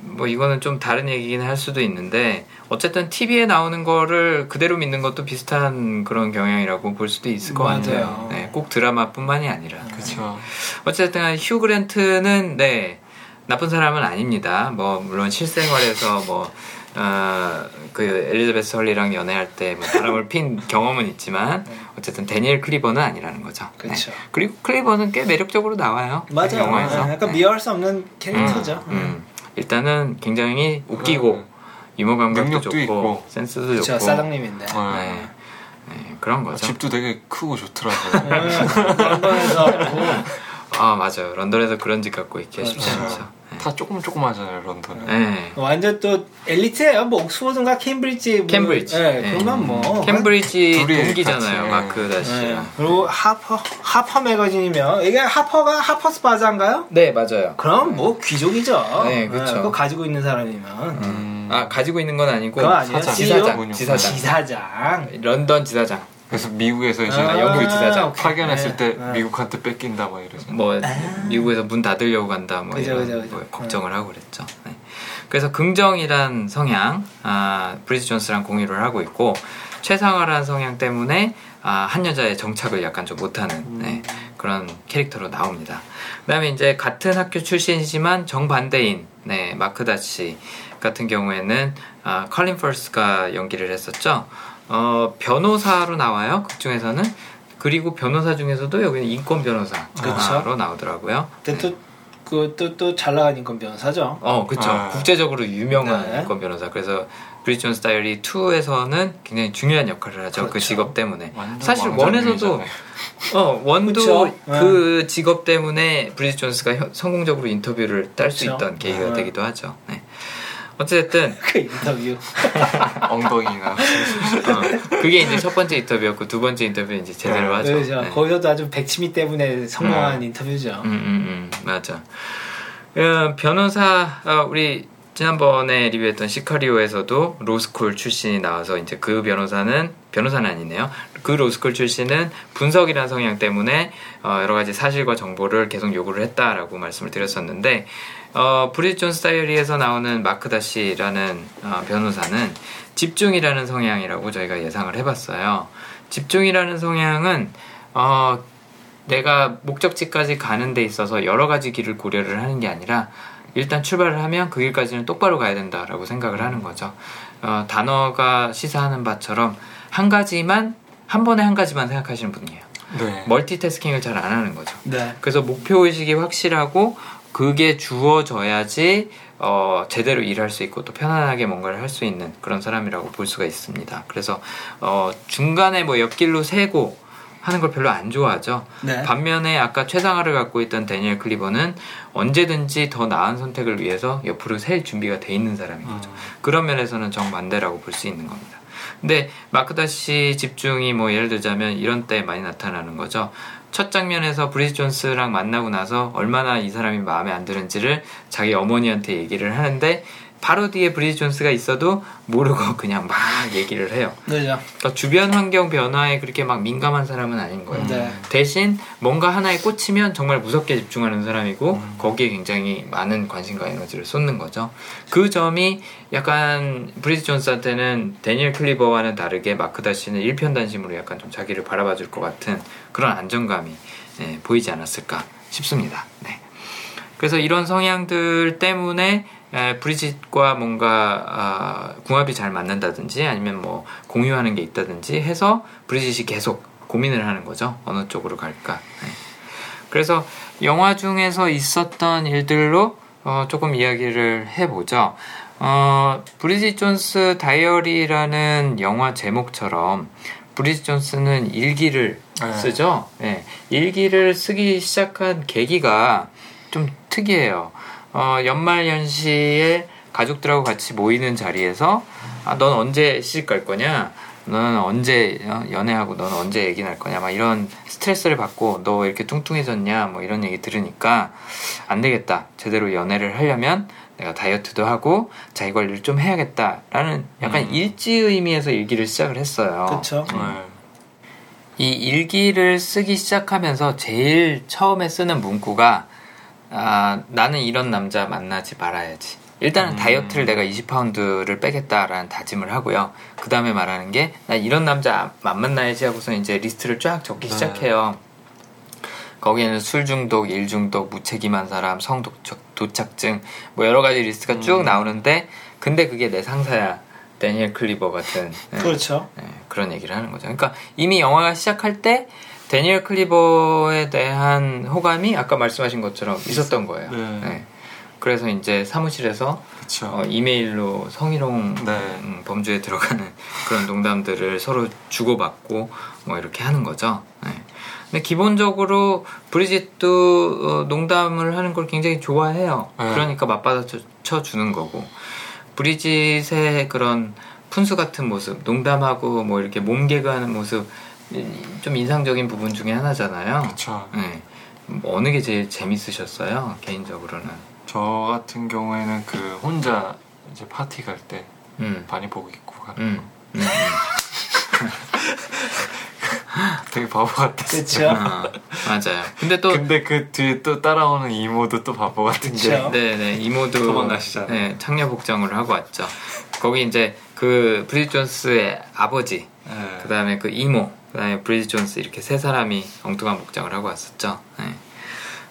뭐, 이거는 좀 다른 얘기긴 할 수도 있는데, 어쨌든 TV에 나오는 거를 그대로 믿는 것도 비슷한 그런 경향이라고 볼 수도 있을 것 맞아요. 같아요. 네, 꼭 드라마뿐만이 아니라. 그쵸. 어쨌든 휴 그랜트는 네 나쁜 사람은 아닙니다. 뭐 물론 실생활에서 뭐 어, 그 엘리자베스 헐리랑 연애할 때 뭐 바람을 핀 경험은 있지만 어쨌든 데니엘 클리버는 아니라는 거죠. 네. 그쵸. 그리고 클리버는 꽤 매력적으로 나와요. 맞아요. 영화에서. 네, 약간 네. 미워할 수 없는 캐릭터죠. 음, 음. 일단은 굉장히 웃기고 음. 유머 감각도 좋고 있고. 센스도 그렇죠. 좋고 사장님인데. 네. 네. 네, 그런 거죠. 집도 되게 크고 좋더라고요. 네, 런던에서 아 맞아요. 런던에서 그런 집 갖고 있기 쉽지 그렇죠. 않죠. 네. 다 조금 조금하잖아요, 런던은. 네. 완전 또 엘리트예요. 뭐 옥스퍼드인가 케임브리지. 뭐, 캠브리지. 네, 네. 그러면 뭐. 캠브리지 둘이 동기잖아요, 같이, 마크 네. 다시랑. 그리고 하퍼 하퍼 매거진이면 이게 하퍼가 하퍼스 바자인가요? 네, 맞아요. 그럼 뭐 귀족이죠. 네, 그쵸. 그거 가지고 있는 사람이면 음. 아 가지고 있는 건 아니고 그거 아니에요? 사장. 지사장, CEO? 지사장, 지사장. 런던 지사장. 그래서 미국에서 이제 아, 영국 지사장. 오케이. 파견했을 때 네, 네. 미국한테 뺏긴다 막 이러죠. 뭐 미국에서 문 닫으려고 간다, 뭐 그죠, 이런 그죠, 그죠. 뭐 걱정을 하고 그랬죠. 네. 그래서 긍정이란 성향, 아, 브리짓 존스랑 공유를 하고 있고 최상화란 성향 때문에 아, 한 여자에 정착을 약간 좀 못하는 네, 그런 캐릭터로 나옵니다. 그다음에 이제 같은 학교 출신이지만 정반대인 네, 마크 다시 같은 경우에는 아, 콜린 퍼스가 연기를 했었죠. 어, 변호사로 나와요. 극 중에서는 그리고 변호사 중에서도 여기는 인권 변호사로 그쵸. 나오더라고요. 근데 또그또또 잘 나간 인권 변호사죠. 어, 그쵸. 아. 국제적으로 유명한 네. 인권 변호사. 그래서 브리짓 존스 다이어리 2에서는 굉장히 중요한 역할을 하죠. 그 그렇죠. 직업 때문에. 사실 one에서도. 어, one도 그쵸. 그 직업 때문에 브리짓 존스가 혀- 성공적으로 인터뷰를 딸 수. 있던 계기가 네. 되기도 하죠. 네. 어쨌든 그 인터뷰. 엉덩이나 어, 그게 이제 첫 번째 인터뷰였고 두 번째 인터뷰 이제 제대로 하죠. 그렇죠. 네. 거기서도 아주 백치미 때문에 성공한 인터뷰죠. 음, 음, 음, 맞아. 어, 변호사 어, 우리 지난번에 리뷰했던 시카리오에서도 로스쿨 출신이 나와서 이제 그 변호사는 변호사는 아니네요. 그 로스쿨 출신은 분석이라는 성향 때문에 어, 여러 가지 사실과 정보를 계속 요구를 했다라고 말씀을 드렸었는데 어, 브리짓 존스 다이어리에서 나오는 마크 다시라는 어, 변호사는 집중이라는 성향이라고 저희가 예상을 해봤어요. 집중이라는 성향은 어, 내가 목적지까지 가는 데 있어서 여러 가지 길을 고려를 하는 게 아니라 일단 출발을 하면 그 길까지는 똑바로 가야 된다라고 생각을 하는 거죠. 어, 단어가 시사하는 바처럼 한 가지만 한 번에 한 가지만 생각하시는 분이에요. 네. 멀티태스킹을 잘 안 하는 거죠. 네. 그래서 목표 의식이 확실하고 그게 주어져야지 어, 제대로 일할 수 있고 또 편안하게 뭔가를 할 수 있는 그런 사람이라고 볼 수가 있습니다. 그래서 어, 중간에 뭐 옆길로 세고 하는 걸 별로 안 좋아하죠. 네. 반면에 아까 최상화를 갖고 있던 데니엘 클리버는 언제든지 더 나은 선택을 위해서 옆으로 셀 준비가 돼 있는 사람인 거죠. 그런 면에서는 정반대라고 볼 수 있는 겁니다. 근데 마크다시 집중이 뭐 예를 들자면 이런 때 많이 나타나는 거죠. 첫 장면에서 브리지 존스랑 만나고 나서 얼마나 이 사람이 마음에 안 드는지를 자기 어머니한테 얘기를 하는데 바로 뒤에 브리지 존스가 있어도 모르고 그냥 막 얘기를 해요. 그죠. 그러니까 주변 환경 변화에 그렇게 막 민감한 사람은 아닌 거예요. 네. 대신 뭔가 하나에 꽂히면 정말 무섭게 집중하는 사람이고 거기에 굉장히 많은 관심과 에너지를 쏟는 거죠. 그 점이 약간 브리지 존스한테는 데니엘 클리버와는 다르게 마크 다시는 일편단심으로 약간 좀 자기를 바라봐 줄 것 같은 그런 안정감이 예, 보이지 않았을까 싶습니다. 네. 그래서 이런 성향들 때문에 에, 브리짓과 뭔가 아, 궁합이 잘 맞는다든지 아니면 뭐 공유하는 게 있다든지 해서 브리짓이 계속 고민을 하는 거죠. 어느 쪽으로 갈까. 네. 그래서 영화 중에서 있었던 일들로 어, 조금 이야기를 해보죠. 어, 브리짓 존스 다이어리라는 영화 제목처럼 브리짓 존스는 일기를 네. 쓰죠. 예. 일기를 쓰기 시작한 계기가 좀 특이해요. 어, 연말 연시에 가족들하고 같이 모이는 자리에서 아, 넌 언제 시집 갈 거냐? 너는 언제 어, 연애하고 너는 언제 얘기 날 거냐? 막 이런 스트레스를 받고 너왜 이렇게 뚱뚱해졌냐? 뭐 이런 얘기 들으니까 안 되겠다. 제대로 연애를 하려면 내가 다이어트도 하고 자기 관리를 좀 해야겠다라는 약간 음. 일지 의미에서 일기를 시작을 했어요. 네. 이 일기를 쓰기 시작하면서 제일 처음에 쓰는 문구가 아, 나는 이런 남자 만나지 말아야지. 일단은 음. 다이어트를 내가 20파운드를 빼겠다라는 다짐을 하고요. 그 다음에 말하는 게, 나 이런 남자 안 만나야지 하고서 이제 리스트를 쫙 적기 네. 시작해요. 거기에는 술 중독, 일 중독, 무책임한 사람, 성 도착 증, 뭐 여러 가지 리스트가 쭉 음. 나오는데, 근데 그게 내 상사야. 데니엘 클리버 같은. 예. 그렇죠. 네, 그런 얘기를 하는 거죠. 그러니까 이미 영화가 시작할 때 데니엘 클리버에 대한 호감이 아까 말씀하신 것처럼 있었던 거예요. 네. 네. 그래서 이제 사무실에서. 어, 이메일로 성희롱 네. 음, 범주에 들어가는 그런 농담들을 서로 주고받고 뭐 이렇게 하는 거죠. 네. 근데 기본적으로 브리짓도 어, 농담을 하는 걸 굉장히 좋아해요. 네. 그러니까 맞받아 쳐 주는 거고 브리짓의 그런 푼수 같은 모습, 농담하고 뭐 이렇게 몸개그하는 모습 좀 인상적인 부분 중에 하나잖아요. 그쵸. 네. 뭐 어느 게 제일 재밌으셨어요? 개인적으로는. 저 같은 경우에는 그 혼자 이제 파티 갈때 음. 바니복 입고 가는 음. 음. 되게 바보 같았어요. 그쵸. 어, 맞아요. 근데 또 근데 그 뒤에 또 따라오는 이모도 또 바보 같은 게 그쵸. 네네 이모도 도망가시잖아요. 네, 창녀 복장을 하고 왔죠. 거기 이제 그 브리짓 존스의 아버지, 네. 그 다음에 그 이모, 그 다음에 브리짓 존스 이렇게 세 사람이 엉뚱한 복장을 하고 왔었죠. 네.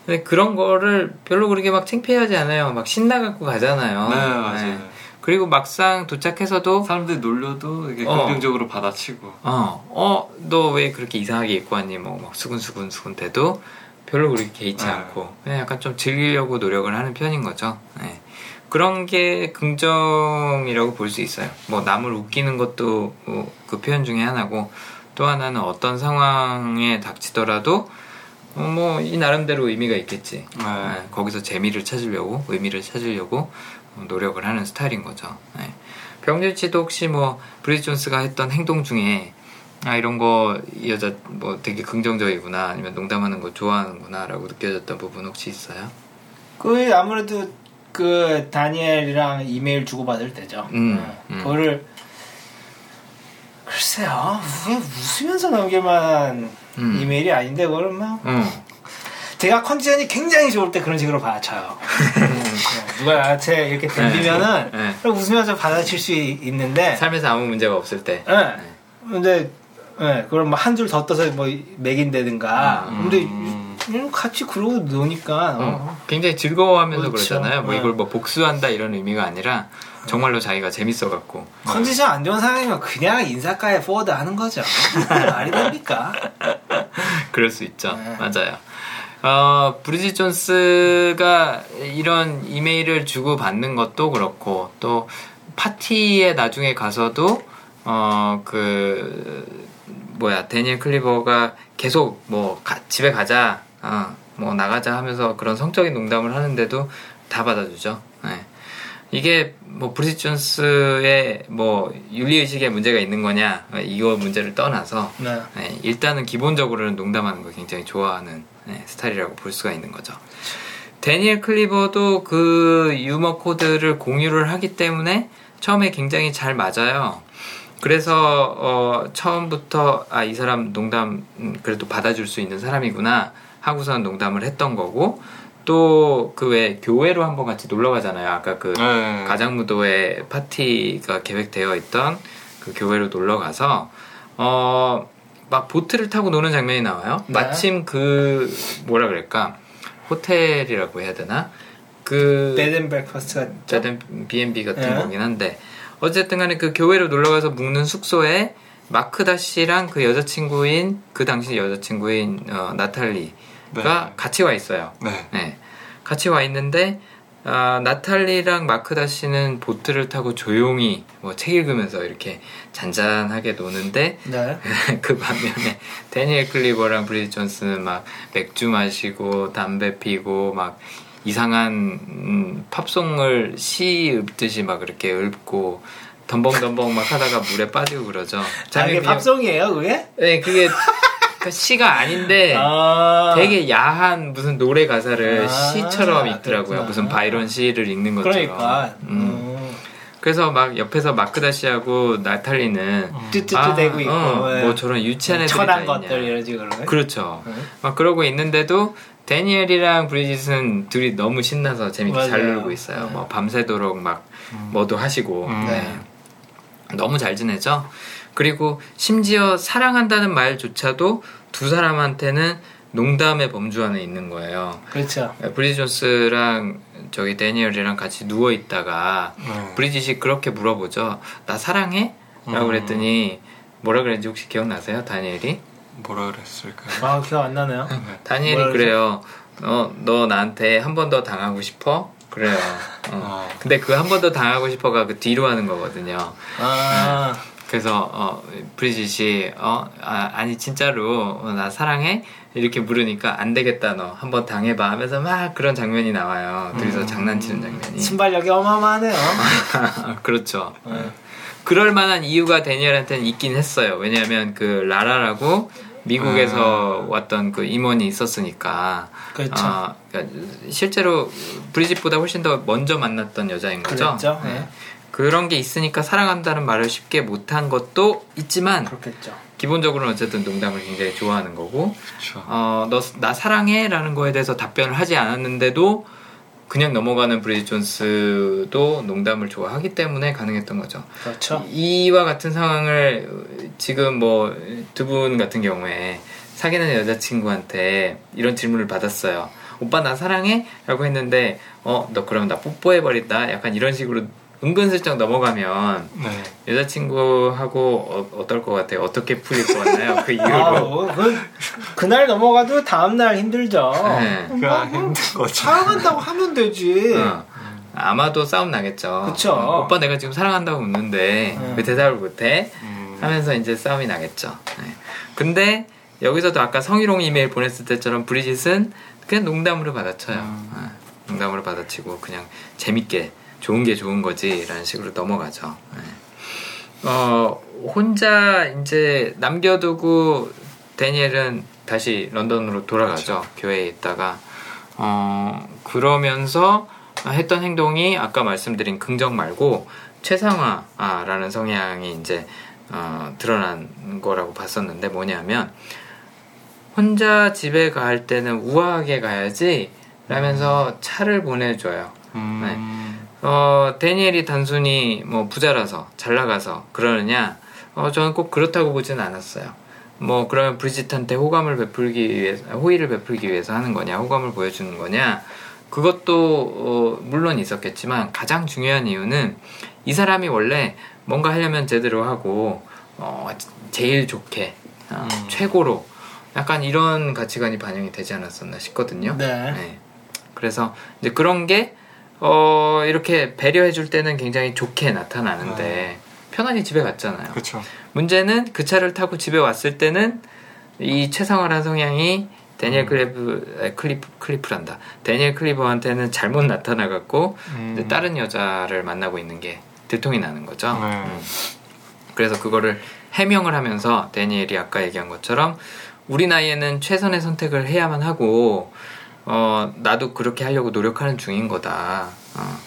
근데 그런 거를 별로 그렇게 막 창피하지 않아요. 막 신나갖고 가잖아요. 네, 맞아요. 네. 그리고 막상 도착해서도 사람들이 놀려도 이게 어. 긍정적으로 받아치고 어, 어, 너 왜 그렇게 이상하게 입고 왔니? 뭐, 막 수근수근 수근 대도 별로 그렇게 개의치 네. 않고, 그냥 약간 좀 즐기려고 노력을 하는 편인 거죠. 네. 그런 게 긍정이라고 볼 수 있어요. 뭐, 남을 웃기는 것도 뭐 그 표현 중에 하나고, 또 하나는 어떤 상황에 닥치더라도, 어, 뭐, 이 나름대로 의미가 있겠지. 네. 네, 거기서 재미를 찾으려고, 의미를 찾으려고 어, 노력을 하는 스타일인 거죠. 네. 병준 씨도 혹시 뭐 브리즈 존스가 했던 행동 중에 아 이런 거 이 여자 뭐 되게 긍정적이구나 아니면 농담하는 거 좋아하는구나라고 느껴졌던 부분 혹시 있어요? 그 아무래도 그 다니엘이랑 이메일 주고받을 때죠. 음, 어, 음. 그거를 글쎄요, 그게 웃으면서 넘길 만한 음. 이메일이 아닌데 막 응. 제가 컨디션이 굉장히 좋을 때 그런 식으로 받아쳐요. 음, 누가 나한테 이렇게 덤비면은 네, 네. 웃으면서 받아칠 수 이- 있는데, 삶에서 아무 문제가 없을 때. 예. 근데 예, 그럼 뭐 한 줄 더 떠서 뭐 맥인다든가. 음. 근데 음, 같이 그러고 노니까 어, 어. 굉장히 즐거워하면서 그렇죠. 그러잖아요 뭐 네. 이걸 뭐 복수한다 이런 의미가 아니라 정말로 자기가 재밌어 갖고. 컨디션 안 좋은 사람이면 그냥 인사과에 forward 하는 거죠. 말이 됩니까? 그럴 수 있죠. 네. 맞아요. 어, 브리지 존스가 이런 이메일을 주고 받는 것도 그렇고 또 파티에 나중에 가서도 어, 그 뭐야 데니엘 클리버가 계속 뭐 가- 집에 가자, 어, 뭐 나가자 하면서 그런 성적인 농담을 하는데도 다 받아주죠. 네. 이게 뭐 브리지 존스의 뭐 윤리 의식에 문제가 있는 거냐 이거 문제를 떠나서 네. 네, 일단은 기본적으로는 농담하는 걸 굉장히 좋아하는 네, 스타일이라고 볼 수가 있는 거죠. 데니엘 클리버도 그 유머 코드를 공유를 하기 때문에 처음에 굉장히 잘 맞아요. 그래서 어, 처음부터 아 이 사람 농담 음, 그래도 받아줄 수 있는 사람이구나 하고선 농담을 했던 거고 또 그 왜 교회로 한번 같이 놀러 가잖아요. 아까 그 네. 가장무도회 파티가 계획되어 있던 그 교회로 놀러 가서 어 막 보트를 타고 노는 장면이 나와요. 네. 마침 그 뭐라 그럴까 호텔이라고 해야 되나 그 같죠? 짜든 B&B 같은 네. 거긴 한데 어쨌든 간에 그 교회로 놀러 가서 묵는 숙소에 마크다 씨랑 그 여자친구인 그 당시 여자친구인 어, 나탈리가 네. 같이 와 있어요. 네. 네. 같이 와 있는데 아, 나탈리랑 마크다 씨는 보트를 타고 조용히 뭐 책 읽으면서 이렇게 잔잔하게 노는데 네. 그 반면에 데니엘 클리버랑 브리지 존스는 막 맥주 마시고 담배 피고 막 이상한 음, 팝송을 시 읊듯이 막 그렇게 읊고 덤벙덤벙 막 하다가 물에 빠지고 그러죠. 자, 이게 그냥- 팝송이에요, 그게? 네, 그게 그 시가 아닌데 아. 되게 야한 무슨 노래 가사를 아, 시처럼 읽더라고요. 그렇구나. 무슨 바이런 시를 읽는 것처럼. 그러니까. 음. 음. 그래서 막 옆에서 마크 다시하고 나탈리는 뚜뚜뚜 아, 대고 있고. 어, 예. 뭐 저런 유치한 애들이 천한. 것들 이런 식으로. 그렇죠. 네. 막 그러고 있는데도 데니엘이랑 브리짓은 둘이 너무 신나서 재밌게 잘 맞아요. 놀고 있어요. 네. 뭐 밤새도록 막 뭐도 하시고 음. 네. 너무 잘 지내죠. 그리고 심지어 사랑한다는 말조차도 두 사람한테는 농담의 범주 안에 있는 거예요. 그렇죠. 브리짓 존스랑 저기 데니엘이랑 같이 누워 있다가 네. 브리짓이 그렇게 물어보죠. 나 사랑해? 라고 음. 그랬더니 뭐라 그랬는지 혹시 기억나세요? 다니엘이? 뭐라 그랬을까요? 아, 기억 안 나네요. 다니엘이 뭐라 그래요. 어, 너 나한테 한 번 더 당하고 싶어? 그래요. 어. 아. 근데 그 한 번 더 당하고 싶어가 그 뒤로 하는 거거든요. 아, 그래서 어, 브리짓이 어, 아, 아니 진짜로 어, 나 사랑해? 이렇게 물으니까 안 되겠다 너 한번 당해봐 하면서 막 그런 장면이 나와요. 둘이서 음. 장난치는 장면이. 순발력이 어마어마하네요. 그렇죠. 네. 그럴 만한 이유가 데니엘한테는 있긴 했어요. 왜냐하면 그 라라라고 미국에서 왔던 그 임원이 있었으니까. 그렇죠. 아, 그러니까 실제로 브리짓보다 훨씬 더 먼저 만났던 여자인 거죠. 그랬죠. 네. 네. 그런 게 있으니까 사랑한다는 말을 쉽게 못한 것도 있지만 그렇겠죠. 기본적으로는 어쨌든 농담을 굉장히 좋아하는 거고 그렇죠. 어, 너 나 사랑해라는 거에 대해서 답변을 하지 않았는데도 그냥 넘어가는 브리짓 존스도 농담을 좋아하기 때문에 가능했던 거죠. 그렇죠. 이와 같은 상황을 지금 뭐 두 분 같은 경우에 사귀는 여자친구한테 이런 질문을 받았어요. 오빠 나 사랑해? 라고 했는데 어 너 그럼 나 뽀뽀해버린다 약간 이런 식으로 은근슬쩍 넘어가면 네. 여자친구하고 어, 떨것 같아요? 어떻게 풀릴 것 같나요? 그 이후로 아, 뭐, 그, 그날 넘어가도 다음날 힘들죠. 네. 뭐, 힘든 거죠. 사랑한다고 하면 되지. 어. 아마도 싸움 나겠죠. 그쵸. 어, 오빠 내가 지금 사랑한다고 묻는데 음. 왜 대답을 못해? 음. 하면서 이제 싸움이 나겠죠. 네. 근데 여기서도 아까 성희롱 이메일 보냈을 때처럼 브리짓은 그냥 농담으로 받아쳐요. 음. 어, 농담으로 받아치고 그냥 재밌게 좋은 게 좋은 거지라는 식으로 넘어가죠. 네. 어, 혼자 이제 남겨두고 데니엘은 다시 런던으로 돌아가죠. 교회에 있다가 어, 그러면서 했던 행동이 아까 말씀드린 긍정 말고 최상화라는 성향이 이제 어, 드러난 거라고 봤었는데 뭐냐면 혼자 집에 갈 때는 우아하게 가야지 라면서 차를 보내줘요. 음. 어, 데니엘이 단순히 뭐 부자라서 잘 나가서 그러느냐? 어, 저는 꼭 그렇다고 보지는 않았어요. 뭐 그러면 브리짓한테 호감을 베풀기 위해서 호의를 베풀기 위해서 하는 거냐, 호감을 보여주는 거냐? 그것도 어, 물론 있었겠지만 가장 중요한 이유는 이 사람이 원래 뭔가 하려면 제대로 하고 어, 제일 좋게 어, 음. 최고로 약간 이런 가치관이 반영이 되지 않았었나 싶거든요. 네. 그래서 이제 그런 게 어, 이렇게 배려해 줄 때는 굉장히 좋게 나타나는데 편하게 집에 갔잖아요. 그렇죠. 문제는 그 차를 타고 집에 왔을 때는 이 최상화란 성향이 데니엘 음. 클리프 아, 클리프 클리프란다. 데니엘 클리버한테는 잘못 나타나갖고 음. 다른 여자를 만나고 있는 게 들통이 나는 거죠. 네. 음. 그래서 그거를 해명을 하면서 데니엘이 아까 얘기한 것처럼 우리 나이에는 최선의 선택을 해야만 하고 어, 나도 그렇게 하려고 노력하는 중인 거다. 어,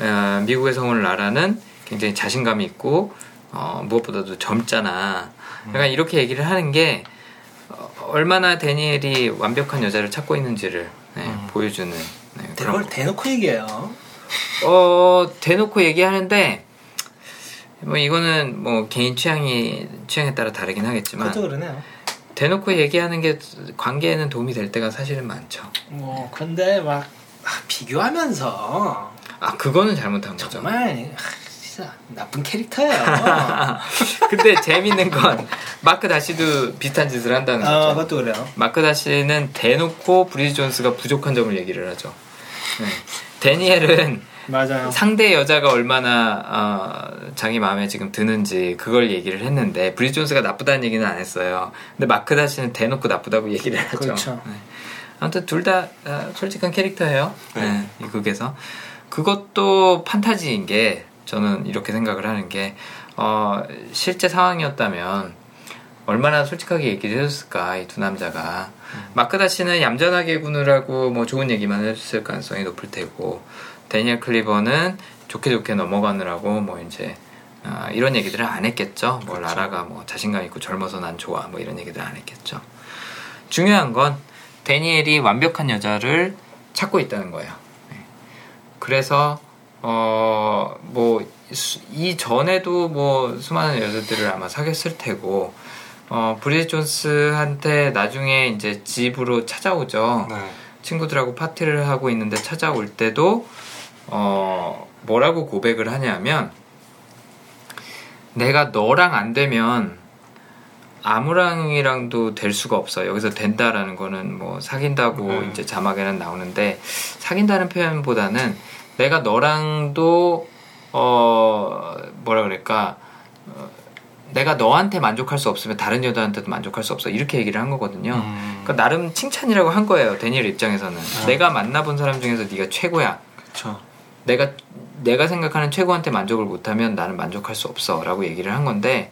어, 미국의 성을 나라는 굉장히 자신감이 있고 어, 무엇보다도 젊잖아. 그러니까 이렇게 얘기를 하는 게 어, 얼마나 데니엘이 완벽한 여자를 찾고 있는지를 네, 음. 보여주는 네, 그런 그걸 거. 대놓고 얘기해요. 어, 대놓고 얘기하는데, 뭐, 이거는 뭐, 개인 취향이, 취향에 따라 다르긴 하겠지만, 그것도 그러네요. 대놓고 얘기하는 게 관계에는 도움이 될 때가 사실은 많죠. 뭐 근데 막 아, 비교하면서 아, 그거는 잘못한 거죠. 정말 아, 진짜 나쁜 캐릭터예요. 근데 재밌는 건, 마크 다시도 비슷한 짓을 한다는 거죠. 어, 그것도 그래요. 마크 다시는 대놓고 브리짓 존스가 부족한 점을 얘기를 하죠. 네. 데니엘은 맞아요. 상대 여자가 얼마나 어, 자기 마음에 지금 드는지 그걸 얘기를 했는데 브리짓 존스가 나쁘다는 얘기는 안 했어요. 근데 마크 다시는 대놓고 나쁘다고 얘기를 하죠. 그렇죠. 네. 아무튼 둘 다 솔직한 캐릭터예요. 네. 네, 이 극에서 그것도 판타지인 게 저는 이렇게 생각을 하는 게 어, 실제 상황이었다면 얼마나 솔직하게 얘기를 해줬을까 이 두 남자가 마크 다시는 얌전하게 군을 뭐 좋은 얘기만 해줬을 가능성이 높을 테고 데니엘 클리버는 좋게 좋게 넘어가느라고 뭐 이제 아, 이런 얘기들을 안 했겠죠. 뭐 라라가 뭐 자신감 있고 젊어서 난 좋아 뭐 이런 얘기들 안 했겠죠. 중요한 건 데니엘이 완벽한 여자를 찾고 있다는 거예요. 네. 그래서 어뭐 이 전에도 뭐 수많은 여자들을 아마 사귀었을 테고 어 브리짓 존스한테 나중에 이제 집으로 찾아오죠. 네. 친구들하고 파티를 하고 있는데 찾아올 때도 어 뭐라고 고백을 하냐면 내가 너랑 안 되면 아무랑이랑도 될 수가 없어. 여기서 된다라는 거는 뭐 사귄다고 네. 이제 자막에는 나오는데 사귄다는 표현보다는 내가 너랑도 어 뭐라 그럴까 어, 내가 너한테 만족할 수 없으면 다른 여자한테도 만족할 수 없어 이렇게 얘기를 한 거거든요. 음. 그러니까 나름 칭찬이라고 한 거예요. 데니엘 입장에서는 아. 내가 만나본 사람 중에서 네가 최고야. 그렇죠. 내가 내가 생각하는 최고한테 만족을 못하면 나는 만족할 수 없어라고 얘기를 한 건데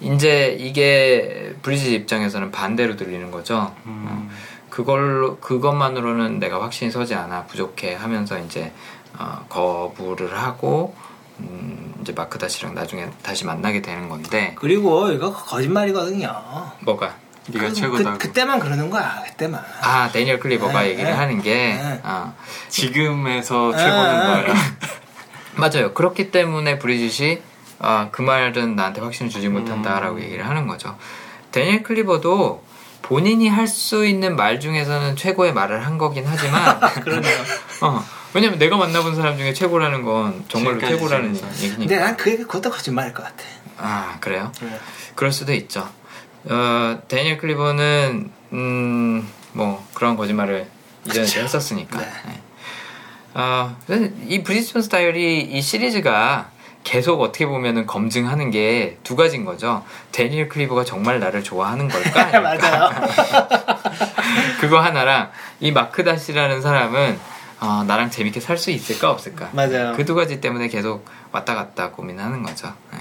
이제 이게 브리짓 입장에서는 반대로 들리는 거죠. 음. 그걸로 그것만으로는 내가 확신이 서지 않아 부족해 하면서 이제 어, 거부를 하고 음, 이제 마크 다시랑 나중에 다시 만나게 되는 건데 그리고 이거 거짓말이거든요. 뭐가 네가 그, 최고다고. 그, 그때만 그러는 거야. 그때만. 아 데니얼 클리버가 네, 얘기를 네. 하는 게 네. 아, 지금에서 아, 최고는 아, 너야. 맞아요. 그렇기 때문에 브리짓이 아, 그 말은 나한테 확신을 주지 못한다라고 음. 얘기를 하는 거죠. 데니엘 클리버도 본인이 할 수 있는 말 중에서는 최고의 말을 한 거긴 하지만 그러네요. 어, 왜냐면 내가 만나본 사람 중에 최고라는 건 정말로 최고라는. 얘기니까. 근데 난 그게 그것도 거짓말일 것 같아. 아 그래요? 네. 그럴 수도 있죠. 어, 데니엘 클리버는 음, 뭐 그런 거짓말을 이전에 그쵸. 했었으니까. 네. 네. 어, 이 브리짓 존스 다이어리 이 시리즈가 계속 어떻게 보면은 검증하는 게 두 가지인 거죠. 데니엘 클리버가 정말 나를 좋아하는 걸까? 맞아요. 그거 하나랑 이 마크 다시라는 사람은 어, 나랑 재밌게 살 수 있을까 없을까? 맞아요. 그 두 가지 때문에 계속 왔다 갔다 고민하는 거죠. 네.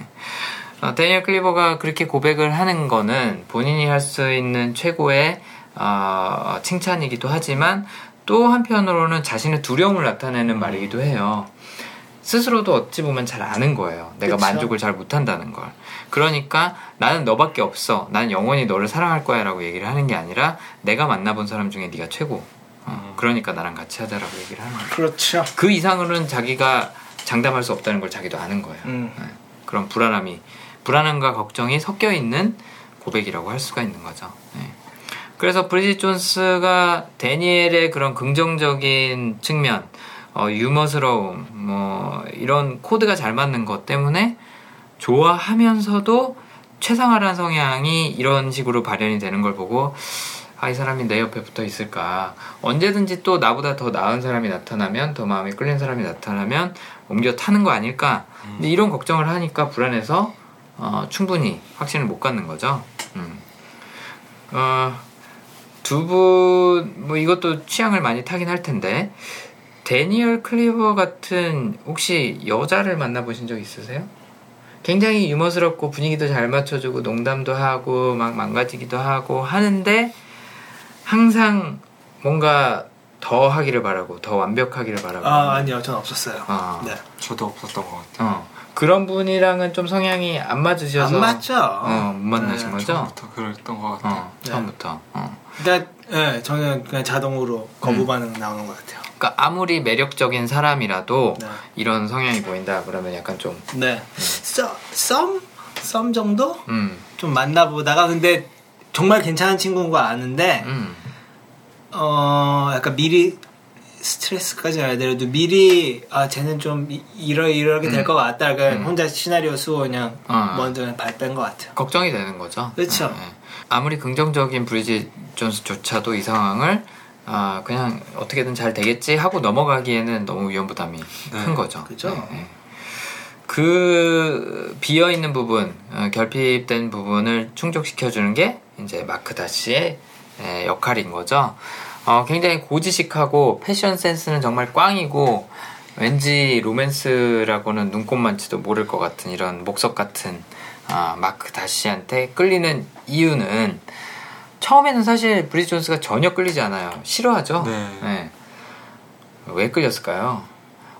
어, 데니엘 클리버가 그렇게 고백을 하는 거는 본인이 할 수 있는 최고의 어, 칭찬이기도 하지만 또 한편으로는 자신의 두려움을 나타내는 말이기도 해요. 스스로도 어찌 보면 잘 아는 거예요. 내가 그쵸. 만족을 잘 못한다는 걸. 그러니까 나는 너밖에 없어. 난 영원히 너를 사랑할 거야라고 얘기를 하는 게 아니라 내가 만나본 사람 중에 네가 최고. 어, 그러니까 나랑 같이 하자라고 얘기를 하는 거예요. 그렇죠. 그 이상으로는 자기가 장담할 수 없다는 걸 자기도 아는 거예요. 음. 네. 그런 불안함이 불안함과 걱정이 섞여 있는 고백이라고 할 수가 있는 거죠. 네. 그래서 브리짓 존스가 데니엘의 그런 긍정적인 측면, 어, 유머스러움, 뭐 이런 코드가 잘 맞는 것 때문에 좋아하면서도 최상화란 성향이 이런 식으로 발현이 되는 걸 보고 아, 이 사람이 내 옆에 붙어 있을까. 언제든지 또 나보다 더 나은 사람이 나타나면, 더 마음에 끌린 사람이 나타나면 옮겨 타는 거 아닐까. 근데 이런 걱정을 하니까 불안해서, 어, 충분히 확신을 못 갖는 거죠. 음. 어, 두 분, 뭐 이것도 취향을 많이 타긴 할 텐데, 데니얼 클리버 같은 혹시 여자를 만나보신 적 있으세요? 굉장히 유머스럽고 분위기도 잘 맞춰주고 농담도 하고 막 망가지기도 하고 하는데 항상 뭔가 더 하기를 바라고 더 완벽하기를 바라고 아 아니요, 전 없었어요. 아. 네. 저도 없었던 것 같아요. 어, 그런 분이랑은 좀 성향이 안 맞으셔서 안 맞죠. 어, 못 만나신 네, 거죠? 처음부터 그랬던 것 같아요. 어, 처음부터 어. 근데 네, 저는 그냥 자동으로 거부 반응 나오는 것 같아요. 그러니까 아무리 매력적인 사람이라도 네. 이런 성향이 보인다 그러면 약간 좀 네. 썸, 썸? 썸 정도? 음, 좀 만나보다가 근데 정말 괜찮은 친구인 거 아는데 음, 어 약간 미리 스트레스까지 아니더라도 미리 아 쟤는 좀 이- 이러 이러게 될 음. 것 같다. 그러니까 음. 혼자 시나리오 쓰고 그냥 어. 먼저 그냥 발뺀 것 같아요. 걱정이 되는 거죠. 그쵸. 예, 예. 아무리 긍정적인 브리짓 존스조차도 이 상황을 아, 그냥 어떻게든 잘 되겠지 하고 넘어가기에는 너무 위험 부담이 네. 큰 거죠. 그죠. 예, 예. 그 비어 있는 부분, 어, 결핍된 부분을 충족시켜 주는 게 이제 마크 다시의 예, 역할인 거죠. 어, 굉장히 고지식하고 패션 센스는 정말 꽝이고 왠지 로맨스라고는 눈꼽만치도 모를 것 같은 이런 목석 같은 아, 마크 다시한테 끌리는 이유는 처음에는 사실 브리짓 존스가 전혀 끌리지 않아요. 싫어하죠. 네. 네. 왜 끌렸을까요?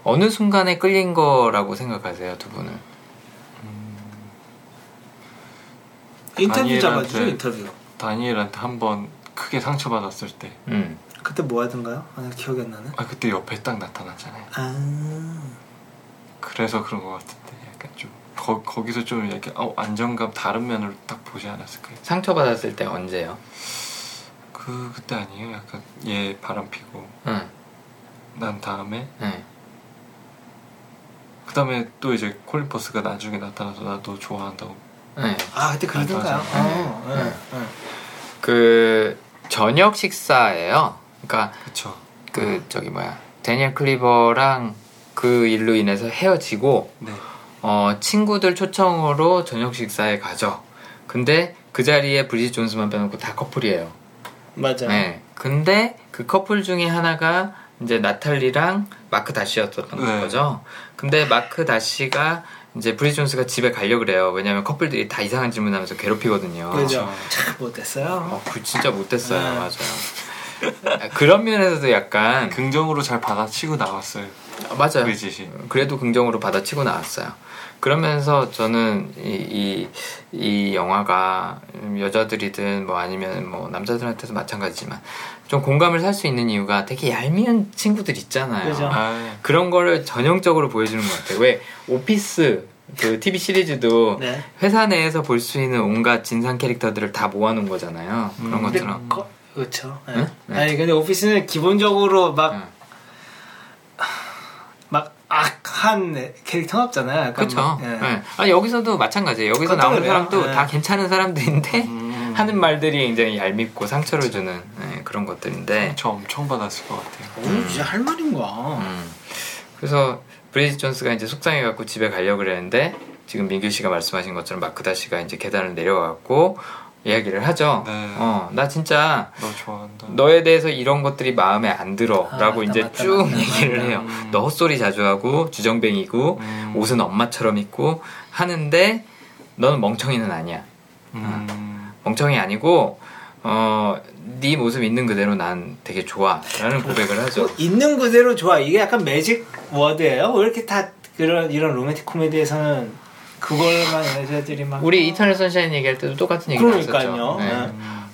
어느 순간에 끌린 거라고 생각하세요, 두 분은? 인터뷰 다니엘한테- 잡아주죠 인터뷰. 다니엘한테 한번 크게 상처받았을 때, 음. 그때 뭐 하던가요? 아, 나 기억이 안 나네. 아 그때 옆에 딱 나타났잖아요. 아 그래서 그런 것 같은데, 약간 좀 거, 거기서 좀 이렇게 어, 안정감 다른 면으로 딱 보지 않았을까요? 상처받았을 때 언제요? 그 그때 아니에요? 약간 얘 바람 피고 응. 난 다음에 네. 그 다음에 또 이제 콜린 퍼스가 나중에 나타나서 나 너 좋아한다고 네. 아 그때 그러던가요? 어, 네. 네. 네. 그 저녁 식사예요. 그러니까 그쵸 그 저기 뭐야 데니얼 클리버랑 그 일로 인해서 헤어지고 네 어, 친구들 초청으로 저녁 식사에 가죠. 근데 그 자리에 브리짓 존스만 빼놓고 다 커플이에요. 맞아. 네. 근데 그 커플 중에 하나가 이제 나탈리랑 마크 다시였던 네. 거죠. 근데 마크 다시가 이제 브리짓 존스가 집에 가려고 그래요. 왜냐면 커플들이 다 이상한 질문하면서 괴롭히거든요. 그죠. 참 못했어요. 어, 그 진짜 못됐어요. 네. 맞아요. 그런 면에서도 약간 긍정으로 잘 받아치고 나왔어요 아, 맞아요. 브리짓이 그래도 긍정으로 받아치고 나왔어요. 그러면서 저는 이, 이, 이 영화가 여자들이든 뭐 아니면 뭐 남자들한테도 마찬가지지만 좀 공감을 살 수 있는 이유가 되게 얄미운 친구들 있잖아요. 아 그런 거를 전형적으로 보여주는 것 같아요. 왜 오피스 그 TV 시리즈도 네. 회사 내에서 볼 수 있는 온갖 진상 캐릭터들을 다 모아놓은 거잖아요. 그런 음. 것처럼. 거, 그렇죠. 네. 응? 네. 아니 근데 오피스는 기본적으로 막 응. 막 악한 캐릭터는 없잖아요. 그렇죠. 막, 예. 네. 아니 여기서도 마찬가지예요. 여기서 나오는. 사람도 네. 다 괜찮은 사람들인데 음. 하는 말들이 굉장히 얄밉고 상처를 주는 네, 그런 것들인데. 저 엄청 받았을 것 같아요 오늘 진짜 할 말인가? 음. 그래서 브리짓 존스가 이제 속상해갖고 집에 가려고 그랬는데 지금 민규 씨가 말씀하신 것처럼 마크다 씨가 이제 계단을 내려가고 이야기를 하죠. 네. 어, 나 진짜 너 좋아한다 너에 대해서 이런 것들이 마음에 안 들어. 아, 라고 이제 맞다, 쭉 맞다, 얘기를 맞다. 해요. 음. 너 헛소리 자주 하고, 주정뱅이고, 음. 옷은 엄마처럼 입고, 하는데, 너는 멍청이는 아니야. 음. 멍청이 아니고, 어, 네 모습 있는 그대로 난 되게 좋아라는 고백을 하죠. 있는 그대로 좋아. 이게 약간 magic word예요. 왜 이렇게 다 그런 이런 로맨틱 코미디에서는 그걸만 여자들이 막 우리 이터널 선샤인 얘기할 때도 똑같은 얘기 나왔었죠. 네. 네.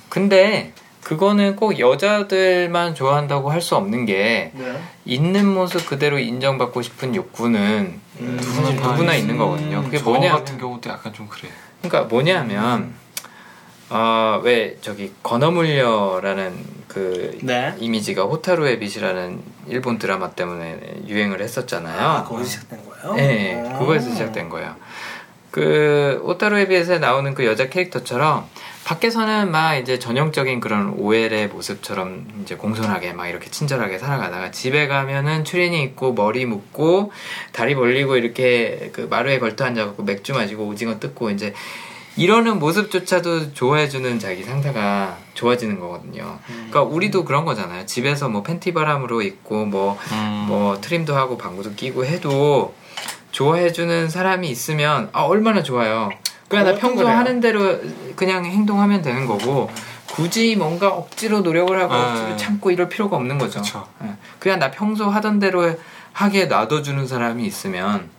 근데 그거는 꼭 여자들만 좋아한다고 할 수 없는 게 네. 있는 모습 그대로 인정받고 싶은 욕구는 음. 누구나, 누구나 있는 거거든요. 그게 저 뭐냐? 같은 경우도 약간 좀 그래. 그러니까 뭐냐면 어, 왜 저기 건어물려라는 그 네. 이미지가 호타루의 빛이라는 일본 드라마 때문에 유행을 했었잖아요. 아, 거기서 시작된 거예요? 네, 어. 그거에서 시작된 거예요. 그 오타루에 비해서 나오는 그 여자 캐릭터처럼 밖에서는 막 이제 전형적인 그런 OL의 모습처럼 이제 공손하게 막 이렇게 친절하게 살아가다가 집에 가면은 추리닝 입고 머리 묶고 다리 벌리고 이렇게 그 마루에 걸터 앉아갖고 맥주 마시고 오징어 뜯고 이제 이러는 모습조차도 좋아해주는 자기 상사가 좋아지는 거거든요. 그러니까 우리도 그런 거잖아요. 집에서 뭐 팬티 바람으로 입고 뭐 음. 뭐 트림도 하고 방구도 끼고 해도 좋아해주는 사람이 있으면 아 얼마나 좋아요. 그냥 나 평소 그래요. 하는 대로 그냥 행동하면 되는 거고 굳이 뭔가 억지로 노력을 하고 네. 억지로 참고 이럴 필요가 없는 거죠. 그쵸. 예. 그냥 나 평소 하던 대로 하게 놔둬주는 사람이 있으면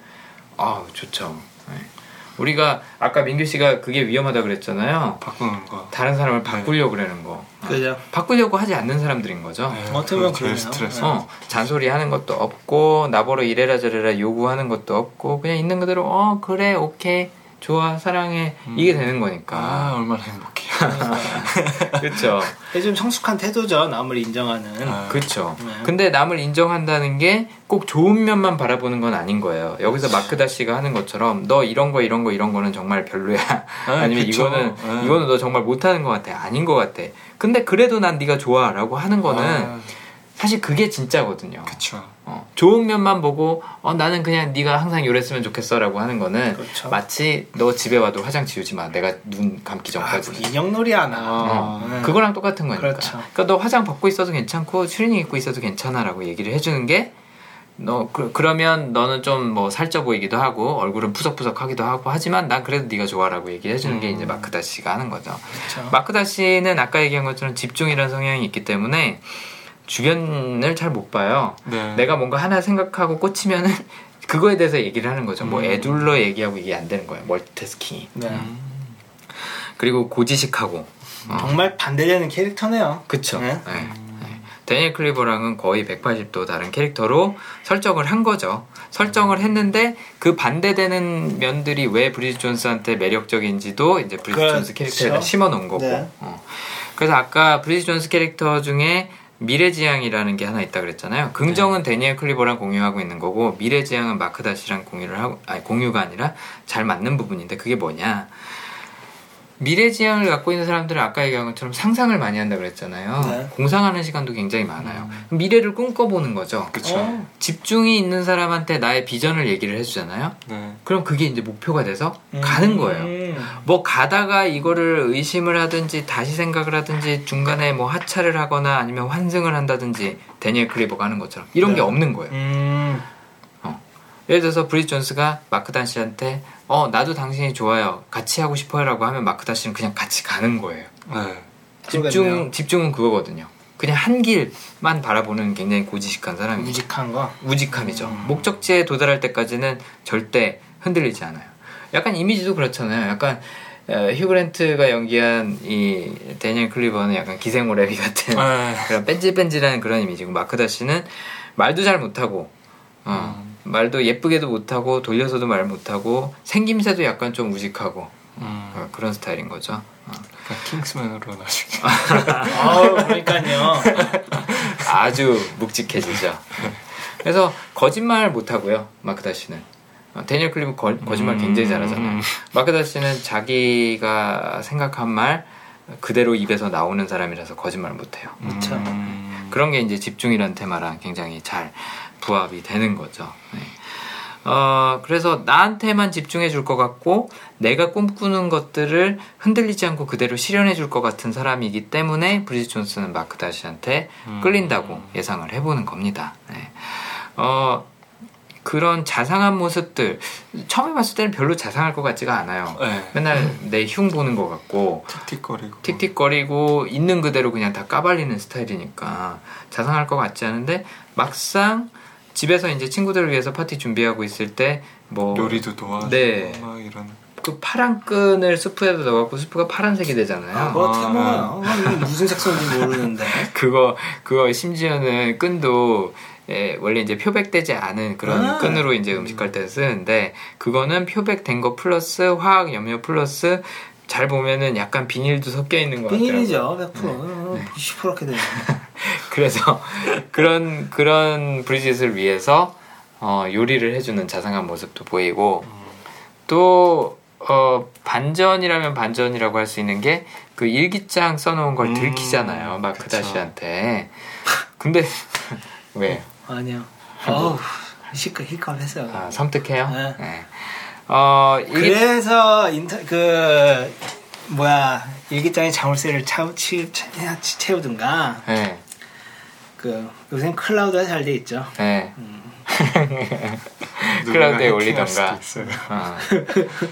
아 좋죠. 예. 우리가 아까 민규 씨가 그게 위험하다 그랬잖아요. 바꾸는 거. 다른 사람을 바꾸려고 그러는 거. 어. 그죠. 바꾸려고 하지 않는 사람들인 거죠. 네, 어떻게 보면 그러네요. 스트레스. 어, 잔소리 하는 것도 없고, 나보러 이래라 저래라 요구하는 것도 없고, 그냥 있는 그대로, 어, 그래, 오케이, 좋아, 사랑해. 이게 되는 아 거니까. 얼마나 행복해. 그쵸. 이게 좀 성숙한 태도죠. 남을 인정하는. 아, 그쵸. 네. 근데 남을 인정한다는 게 꼭 좋은 면만 바라보는 건 아닌 거예요. 여기서 마크다 씨가 하는 것처럼, 너 이런 거, 이런 거, 이런 거는 정말 별로야. 아 니면 그쵸. 이거는, 네. 이거는 너 정말 못하는 것 같아. 아닌 것 같아. 근데 그래도 난 네가 좋아. 라고 하는 거는, 아, 사실 그게 진짜거든요. 그쵸. 어, 좋은 면만 보고 어, 나는 그냥 네가 항상 이랬으면 좋겠어라고 하는 거는 그렇죠. 마치 너 집에 와도 화장 지우지 마 내가 눈 감기 아, 전까지 인형놀이 하나. 어, 네. 그거랑 똑같은 거니까 그렇죠. 그러니까 너 화장 벗고 있어도 괜찮고 추리닝 입고 있어도 괜찮아라고 얘기를 해주는 게 너 그, 러면 너는 좀 뭐 살쪄 보이기도 하고 얼굴은 푸석푸석하기도 하고 하지만 난 그래도 네가 좋아라고 얘기를 해주는 게 음. 이제 마크다 씨가 하는 거죠. 그렇죠. 마크다 씨는 아까 얘기한 것처럼 집중이라는 성향이 있기 때문에 주변을 잘 못 봐요. 네. 내가 뭔가 하나 생각하고 꽂히면은 그거에 대해서 얘기를 하는 거죠. 뭐 음. 애둘러 얘기하고 이게 안 되는 거예요. 멀티태스킹이. 네. 음. 그리고 고지식하고. 어. 정말 반대되는 캐릭터네요. 그쵸. 네. 네. 네. 데니엘 클리버랑은 거의 180도 다른 캐릭터로 설정을 한 거죠. 설정을 했는데 그 반대되는 면들이 왜 브리짓 존스한테 매력적인지도 이제 브리짓 그렇죠. 존스 캐릭터에다 심어 놓은 거고. 네. 어. 그래서 아까 브리짓 존스 캐릭터 중에 미래지향이라는 게 하나 있다 그랬잖아요. 긍정은 데니엘 클리버랑 공유하고 있는 거고 미래지향은 마크 다시랑 공유를 하고 아니 공유가 아니라 잘 맞는 부분인데 그게 뭐냐? 미래 지향을 갖고 있는 사람들은 아까 얘기한 것처럼 상상을 많이 한다 그랬잖아요. 네. 공상하는 시간도 굉장히 많아요. 미래를 꿈꿔보는 거죠. 어. 집중이 있는 사람한테 나의 비전을 얘기를 해주잖아요. 네. 그럼 그게 이제 목표가 돼서 음. 가는 거예요. 음. 뭐 가다가 이거를 의심을 하든지 다시 생각을 하든지 중간에 뭐 하차를 하거나 아니면 환승을 한다든지 데니엘 클리버가 하는 것처럼 이런 네. 게 없는 거예요. 음. 예를 들어서 브리짓 존스가 마크 다시한테 어 나도 당신이 좋아요 같이 하고 싶어요라고 하면 마크 단씨는 그냥 같이 가는 거예요. 네. 집중 그러겠네요. 집중은 그거거든요. 그냥 한 길만 바라보는 굉장히 고지식한 사람이죠. 무직한 거. 우직함이죠. 음. 목적지에 도달할 때까지는 절대 흔들리지 않아요. 약간 이미지도 그렇잖아요. 약간 어, 휴그랜트가 연기한 이 데니엘 클리버는 약간 기생오래비 같은 네. 그런 뺀질뺀질한 그런 이미지고 마크다 씨는 말도 잘 못하고 어, 말도 예쁘게도 못하고 돌려서도 말 못하고 생김새도 약간 좀 우직하고 음. 어, 그런 스타일인 거죠. 어. 그러니까 킹스맨으로 나중에. 아우, 그러니까요. 아주 묵직해지죠. 그래서 거짓말 못 하고요, 마크다 씨는. 어, 데니엘 클리브 거, 거짓말 음. 굉장히 잘하잖아요. 마크다 씨는 자기가 생각한 말 그대로 입에서 나오는 사람이라서 거짓말 못해요. 음. 그런 게 이제 집중이라는 테마랑 굉장히 잘 부합이 되는 거죠. 네. 어, 그래서 나한테만 집중해 줄 것 같고, 내가 꿈꾸는 것들을 흔들리지 않고 그대로 실현해 줄 것 같은 사람이기 때문에 브리짓 존스는 마크 다시한테 음. 끌린다고 예상을 해보는 겁니다. 네. 어, 그런 자상한 모습들 처음에 봤을 때는 별로 자상할 것 같지가 않아요. 네. 맨날 내 흉 보는 것 같고 틱틱거리고. 틱틱거리고 있는 그대로 그냥 다 까발리는 스타일이니까 자상할 것 같지 않은데 막상 집에서 이제 친구들을 위해서 파티 준비하고 있을 때 뭐 요리도 도와주고 네. 막 이런. 그 파란 끈을 스프에다 넣어갖고 스프가 파란색이 되잖아요. 아, 뭐 아. 이거 무슨 색소인지 모르는데. 그거 그거 심지어는 끈도 예, 원래 이제 표백되지 않은 그런 아. 끈으로 이제 음식할 때 쓰는데 그거는 표백된 거 플러스 화학 염료 플러스 잘 보면은 약간 비닐도 섞여 있는 것 같아요. 비닐이죠, 100%. 20% 이렇게 돼요. 그래서 그런 그런 브리짓을 위해서 어, 요리를 해주는 자상한 모습도 보이고 또 어, 반전이라면 반전이라고 할 수 있는 게 그 일기장 써놓은 걸 음, 들키잖아요 마크 그쵸. 다시한테 근데 왜 아니요. 어우, 시끌 힐끔했어요. 아, 섬뜩해요? 네. 네. 어, 일기, 그래서 인터 그 뭐야 일기장에 자물쇠를 차, 치, 치, 채우든가 네, 그 요새 클라우드가 잘 돼 있죠. 네. 누군가 클라우드에 올리던가. 어.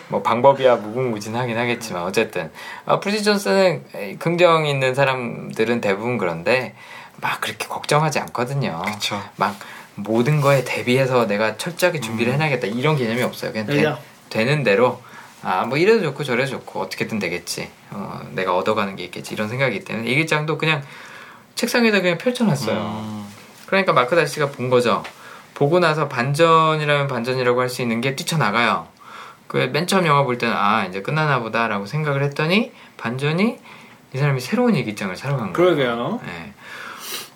뭐 방법이야 무궁무진하긴 하겠지만 어쨌든 어, 프리지 존스는 에이, 긍정 있는 사람들은 대부분 그런데 막 그렇게 걱정하지 않거든요. 그쵸. 막 모든 거에 대비해서 내가 철저하게 준비를 음. 해놔야겠다 이런 개념이 없어요. 그냥. 되, 는 대로 아뭐 이래도 좋고 저래도 좋고 어떻게든 되겠지. 어, 내가 얻어가는 게 있겠지 이런 생각이기 때문에 일기장도 그냥 책상에다 그냥 펼쳐놨어요. 음. 그러니까 마크 다시가 본 거죠. 보고 나서 반전이라면 반전이라고 할 수 있는 게 뛰쳐나가요. 그 맨 처음 영화 볼 때는 아 이제 끝나나 보다라고 생각을 했더니 반전이 이 사람이 새로운 일기장을 사러 간 거예요. 그러게요. 네.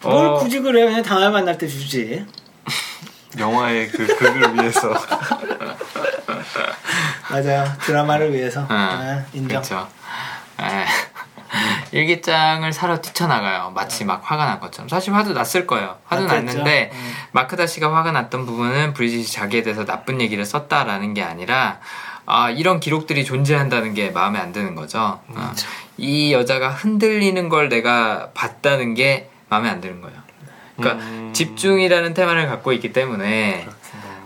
뭘 어, 굳이 그래 그냥 다음에 만날 때 주지. 영화의 그 극을 위해서 맞아요. 드라마를 위해서. 아, 네, 인정. 그렇죠. 에, 일기장을 사러 뛰쳐나가요. 마치 막 화가 난 것처럼. 사실 화도 났을 거예요. 화도 났겠죠. 났는데 음. 마크 다시가 화가 났던 부분은 브리짓이 자기에 대해서 나쁜 얘기를 썼다라는 게 아니라 아, 이런 기록들이 존재한다는 게 마음에 안 드는 거죠. 어, 이 여자가 흔들리는 걸 내가 봤다는 게 마음에 안 드는 거예요. 그러니까 음. 집중이라는 테마를 갖고 있기 때문에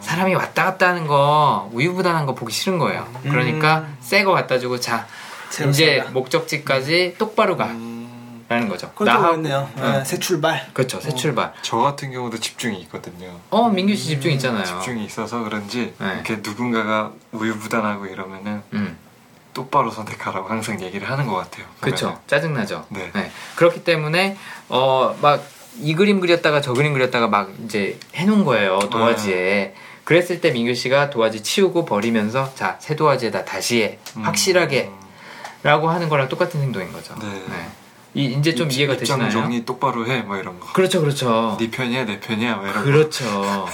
사람이 왔다 갔다 하는 거 우유부단한 거 보기 싫은 거예요. 그러니까 새 거 갖다 주고 자 이제 써라. 목적지까지 똑바로 가라는 음, 거죠. 그것도 나하고- 그렇네요. 응. 네, 새 출발. 그렇죠. 새 출발. 저 같은 경우도 집중이 있거든요. 어 민규 씨 집중 있잖아요. 집중이 있어서 그런지 네. 이렇게 누군가가 우유부단하고 이러면은 음. 똑바로 선택하라고 항상 얘기를 하는 것 같아요. 그렇죠. 짜증나죠. 네. 그렇기 때문에 어 막 이 그림 그렸다가 저 그림 그렸다가 막 이제 해놓은 거예요 도화지에. 그랬을 때 민규 씨가 도화지 치우고 버리면서 자 새 도화지에다 다시 해 음. 확실하게 라고 하는 거랑 똑같은 행동인 거죠. 네. 이 이제 좀 입- 이해가 되시나요? 정리 똑바로 해, 뭐 이런 거. 그렇죠, 그렇죠. 네 편이야, 내 편이야, 뭐 이런 거. 그렇죠.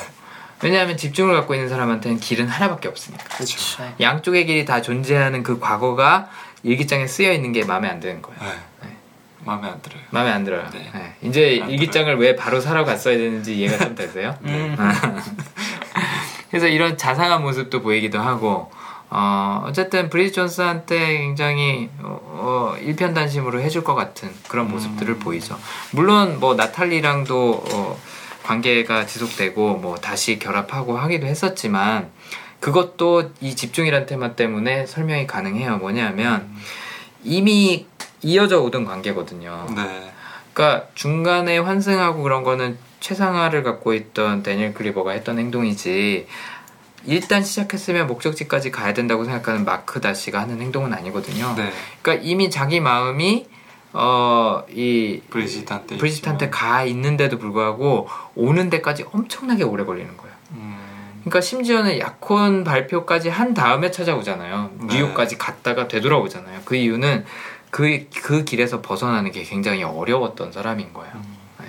왜냐하면 집중을 갖고 있는 사람한테는 길은 하나밖에 없으니까. 그렇죠. 양쪽의 길이 다 존재하는 그 과거가 일기장에 쓰여 있는 게 마음에 안 드는 거예요. 네. 네. 마음에 안 들어요. 마음에 안 들어요. 네. 네. 이제 안 일기장을 왜 바로 사러 갔어야 되는지 이해가 좀 되세요? 음. 그래서 이런 자상한 모습도 보이기도 하고, 어, 어쨌든 브리지 존스한테 굉장히 어, 어, 일편단심으로 해줄 것 같은 그런 모습들을 보이죠. 물론 뭐 나탈리랑도 어, 관계가 지속되고 뭐 다시 결합하고 하기도 했었지만 그것도 이 집중이란 테마 때문에 설명이 가능해요. 뭐냐면 이미 이어져 오던 관계거든요. 네. 그러니까 중간에 환승하고 그런 거는 최상화를 갖고 있던 데니엘 클리버가 했던 행동이지 일단 시작했으면 목적지까지 가야 된다고 생각하는 마크 다시가 하는 행동은 아니거든요. 네. 그러니까 이미 자기 마음이 어이 브리짓한테. 브리짓한테. 가 있는데도 불구하고 오는 데까지 엄청나게 오래 걸리는 거예요. 음, 그러니까 심지어는 약혼 발표까지 한 다음에 찾아오잖아요. 네. 뉴욕까지 갔다가 되돌아오잖아요. 그 이유는 그, 그 길에서 벗어나는 게 굉장히 어려웠던 사람인 거예요. 음. 네.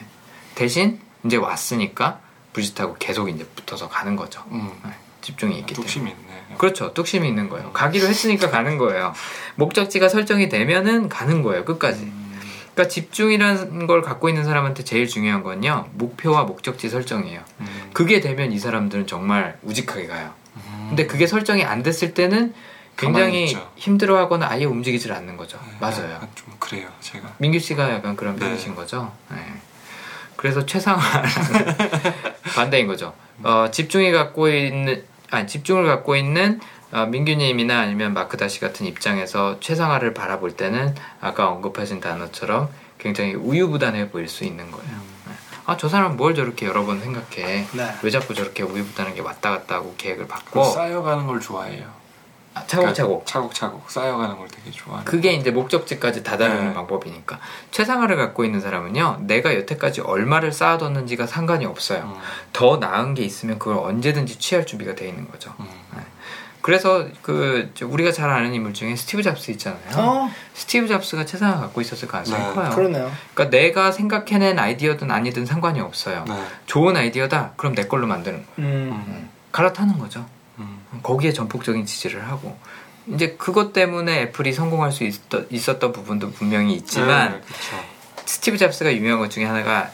대신 이제 왔으니까 브리짓하고 계속 이제 붙어서 가는 거죠. 음. 네. 집중이 있기 때문에. 뚝심이 있네. 그렇죠. 뚝심이 있는 거예요. 가기로 했으니까 가는 거예요. 목적지가 설정이 되면은 가는 거예요. 끝까지. 음, 그러니까 집중이라는 걸 갖고 있는 사람한테 제일 중요한 건요. 목표와 목적지 설정이에요. 음. 그게 되면 이 사람들은 정말 우직하게 가요. 음. 근데 그게 설정이 안 됐을 때는 굉장히. 힘들어하거나 아예 움직이질 않는 거죠. 네, 맞아요. 좀 그래요, 제가. 민규 씨가 약간 그런 네. 편이신 거죠. 네. 그래서 최상화는 반대인 거죠. 어, 집중이 갖고 있는 아니 집중을 갖고 있는 어, 민규님이나 아니면 마크 다시 같은 입장에서 최상화를 바라볼 때는 아까 언급하신 단어처럼 굉장히 우유부단해 보일 수 있는 거예요. 네. 아, 저 사람 뭘 저렇게 여러 번 생각해. 네. 왜 자꾸 저렇게 우유부단한 게 왔다 갔다 하고 계획을 그 받고 쌓여가는 걸 좋아해요. 아, 차곡차곡. 그러니까 차곡차곡 쌓여가는 걸 되게 좋아해요. 그게 이제 목적지까지 다다르는 네. 방법이니까 최상화를 갖고 있는 사람은요 내가 여태까지 얼마를 쌓아뒀는지가 상관이 없어요 음, 더 나은 게 있으면 그걸 언제든지 취할 준비가 돼 있는 거죠 음. 그래서 그저 우리가 잘 아는 인물 중에 스티브 잡스 있잖아요 어, 스티브 잡스가 최상화 갖고 있었을 가능성이 네. 커요 그러네요. 그러니까 내가 생각해낸 아이디어든 아니든 상관이 없어요 네. 좋은 아이디어다 그럼 내 걸로 만드는 거예요 음. 갈아타는 거죠 음. 거기에 전폭적인 지지를 하고 이제 그것 때문에 애플이 성공할 수 있었, 있었던 부분도 분명히 있지만 네, 그쵸. 스티브 잡스가 유명한 것 중에 하나가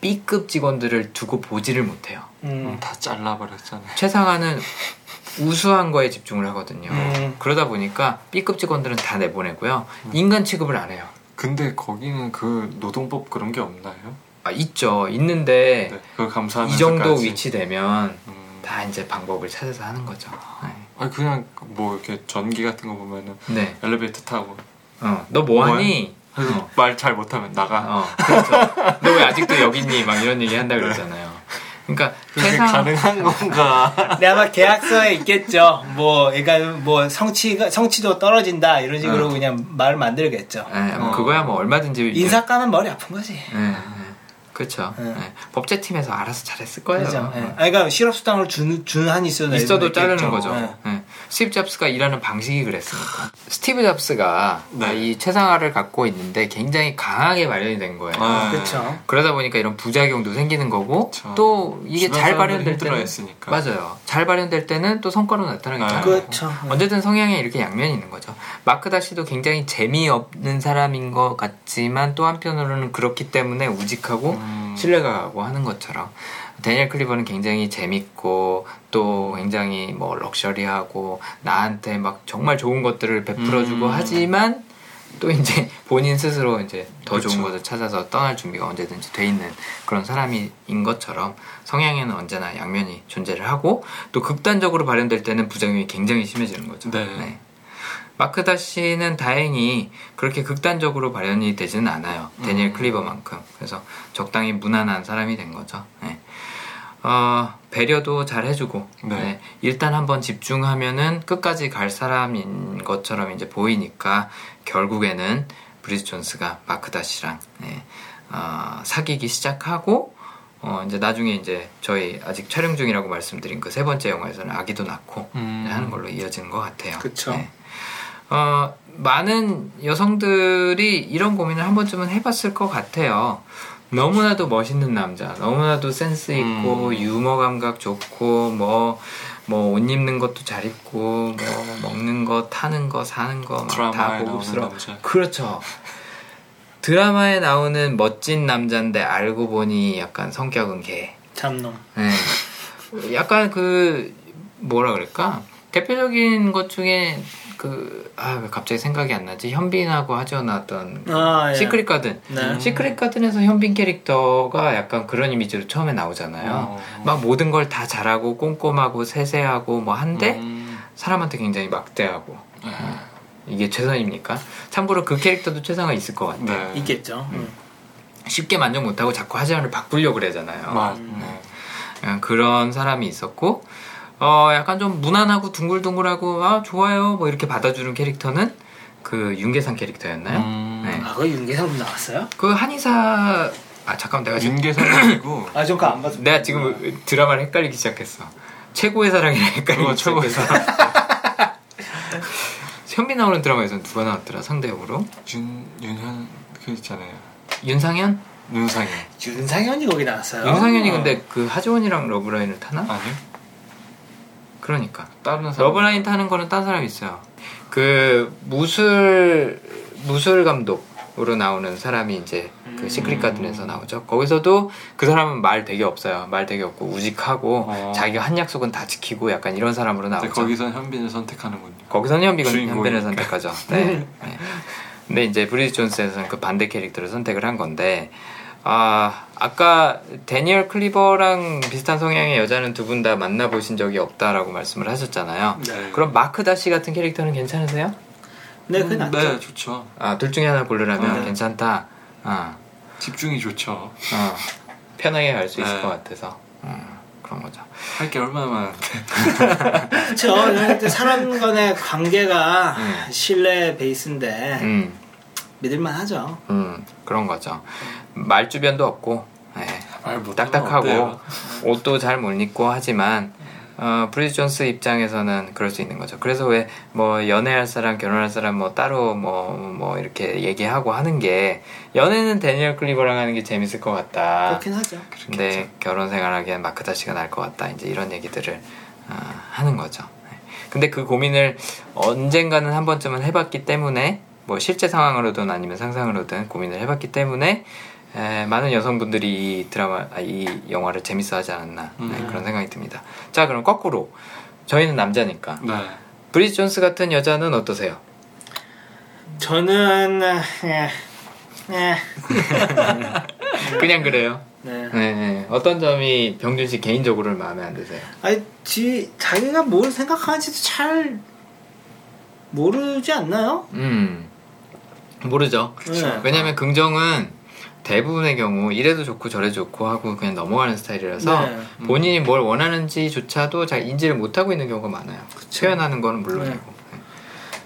B급 직원들을 두고 보지를 못해요. 음, 음. 다 잘라버렸잖아요. 최상화는 우수한 거에 집중을 하거든요. 음. 그러다 보니까 B급 직원들은 다 내보내고요. 인간 취급을 안 해요. 근데 거기는 그 노동법 그런 게 없나요? 아, 있죠. 있는데 네, 이 정도 위치 되면 음. 다 이제 방법을 찾아서 하는 거죠. 아니 그냥 뭐 이렇게 전기 같은 거 보면은 네. 네. 엘리베이터 타고 어, 너 뭐하니? 그래서 어. 말잘 못하면 나가. 어, 그렇죠. 너 왜 아직도 여기 있니? 막 이런 얘기 한다 그러잖아요. 그러니까 최상 가능한 건가? 근데 아마 계약서에 있겠죠. 뭐, 그러니까 뭐 성취가 성취도 떨어진다 이런 식으로 어. 그냥 말을 만들겠죠. 예, 뭐 어. 그거야 뭐 얼마든지 이제- 인사과만 머리 아픈 거지. 예, 예. 그렇죠. 예. 예. 법제팀에서 알아서 잘했을 거예요. 그죠. 예. 어. 아니, 그러니까 실업수당을 주는 주는 한이 있어도 있어도 자르는. 거죠. 예. 예. 스티브 잡스가 일하는 방식이 그랬으니까. 스티브 잡스가 네. 이 최상화를 갖고 있는데 굉장히 강하게 발현이 된 거예요. 아, 그렇죠. 그러다 보니까 이런 부작용도 생기는 거고 그쵸. 또 이게 잘 발현될 때는 힘들어했으니까. 맞아요. 잘 발현될 때는 또 성과로 나타나게 아, 되는 그렇죠. 어쨌든 성향에 이렇게 양면이 있는 거죠. 마크 다시도 굉장히 재미없는 사람인 것 같지만 또 한편으로는 그렇기 때문에 우직하고 음. 신뢰가 가고 하는 것처럼 데니엘 클리버는 굉장히 재밌고 또 굉장히 뭐 럭셔리하고 나한테 막 정말 좋은 것들을 베풀어주고 음. 하지만 또 이제 본인 스스로 이제 더 좋은 그쵸. 것을 찾아서 떠날 준비가 언제든지 돼 있는 그런 사람인 것처럼 성향에는 언제나 양면이 존재를 하고 또 극단적으로 발현될 때는 부작용이 굉장히 심해지는 거죠. 네. 마크 다시는 다행히 그렇게 극단적으로 발현이 되지는 않아요. 데니엘 음. 클리버만큼. 그래서 적당히 무난한 사람이 된 거죠. 네. 어, 배려도 잘 해주고, 네. 네. 일단 한번 집중하면은 끝까지 갈 사람인 것처럼 이제 보이니까 결국에는 브리짓 존스가 마크 다시랑 네, 어, 사귀기 시작하고 어, 이제 나중에 이제 저희 아직 촬영 중이라고 말씀드린 그 세 번째 영화에서는 아기도 낳고 음. 네, 하는 걸로 이어지는 것 같아요. 그쵸. 어, 많은 여성들이 이런 고민을 한 번쯤은 해봤을 것 같아요. 너무나도 멋있는 남자, 너무나도 센스 있고 음. 유머 감각 좋고 뭐 뭐 옷 입는 것도 잘 입고 뭐 먹는 거 타는 거 사는 거막다 고급스러워. 그렇죠. 드라마에 나오는 멋진 남자인데 알고 보니 약간 성격은 개. 참놈. 네. 약간 그 뭐라 그럴까 대표적인 것 중에 그 아 왜 갑자기 생각이 안 나지 현빈하고 하죠 나왔던 아, 예. 시크릿 가든 네. 시크릿 가든에서 현빈 캐릭터가 약간 그런 이미지로 처음에 나오잖아요 어. 막 모든 걸 다 잘하고 꼼꼼하고 세세하고 뭐 한데 음. 사람한테 굉장히 막대하고 네. 이게 최선입니까 참고로 그 캐릭터도 최선가 있을 것 같아요 네. 있겠죠. 음. 쉽게 만족 못하고 자꾸 하자를 바꾸려고 그러잖아요 맞. 음. 네. 그런 사람이 있었고 어 약간 좀 무난하고 둥글둥글하고 아 좋아요 뭐 이렇게 받아주는 캐릭터는 그 윤계상 캐릭터였나요? 음. 네. 아, 그 윤계상도 나왔어요? 그 한의사 아 잠깐 내가 지금 윤계상이고 아, 저 그거 안 봤어. 내가 지금 드라마를 헷갈리기 시작했어. 최고의 사랑이랑 헷갈리기 그거 최고의 시작했어. 현빈 나오는 드라마에서는 누가 나왔더라 상대 역으로 윤 윤현 그 있잖아요. 윤상현? 윤상현 윤상현이 거기 나왔어요. 윤상현이 근데 그 하지원이랑 love line을 타나? 아니요? 그러니까 다른 사람. love line 타는 거는 딴 사람이 있어요. 그 무술 무술 감독으로 나오는 사람이 이제 그 음. 시크릿 가든에서 나오죠. 거기서도 그 사람은 말 되게 없어요. 말 되게 없고 우직하고 어. 자기가 한 약속은 다 지키고 약간 이런 사람으로 나오죠. 거기선 현빈을 선택하는군요. 거기서는 현빈 주인공이니까. 현빈을 선택하죠. 네. 네. 근데 이제 브리짓 존스에서는 그 반대 캐릭터를 선택을 한 건데 아 아까 데니얼 클리버랑 비슷한 성향의 여자는 두 분 다 만나보신 적이 없다라고 말씀을 하셨잖아요. 네. 그럼 마크 다시 같은 캐릭터는 괜찮으세요? 네, 그 낫죠. 네, 좋죠. 아 둘 중에 하나 고르라면 네. 괜찮다. 아, 집중이 좋죠. 어, 편하게 갈 수 있을 네. 것 같아서 음, 그런 거죠. 할 게 얼마나 많은데. 그렇죠. 사람 간의 관계가 음. 신뢰 베이스인데 음, 믿을만 하죠. 음, 그런 거죠. 말 주변도 없고 예, 딱딱하고 어때요? 옷도 잘 못 입고 하지만 어, 브리즈 존스 입장에서는 그럴 수 있는 거죠. 그래서 왜 뭐 연애할 사람, 결혼할 사람 뭐 따로 뭐뭐 이렇게 얘기하고 하는 게 연애는 데니얼 클리버랑 하는 게 재밌을 것 같다. 그렇긴 하죠. 근데 결혼 생활하기엔 마크 다시가 나을 것 같다. 이제 이런 얘기들을 어, 하는 거죠. 네. 근데 그 고민을 언젠가는 한 번쯤은 해봤기 때문에 뭐 실제 상황으로든 아니면 상상으로든 고민을 해봤기 때문에 에, 많은 여성분들이 이 드라마, 아, 이 영화를 재밌어하지 않았나 네, 음. 그런 생각이 듭니다. 자 그럼 거꾸로 저희는 남자니까 네. 브리짓 존스 같은 여자는 어떠세요? 저는. 그냥 그래요. 네. 네, 네. 어떤 점이 병준 씨 개인적으로는 마음에 안 드세요? 아니 지 자기가 뭘 생각하는지도 잘 모르지 않나요? 음 모르죠. 그렇죠. 왜냐하면 긍정은 대부분의 경우 이래도 좋고 저래도 좋고 하고 그냥 넘어가는 스타일이라서 네. 본인이 뭘 원하는지조차도 잘 인지를 못하고 있는 경우가 많아요. 표현하는 거는 물론이고. 네.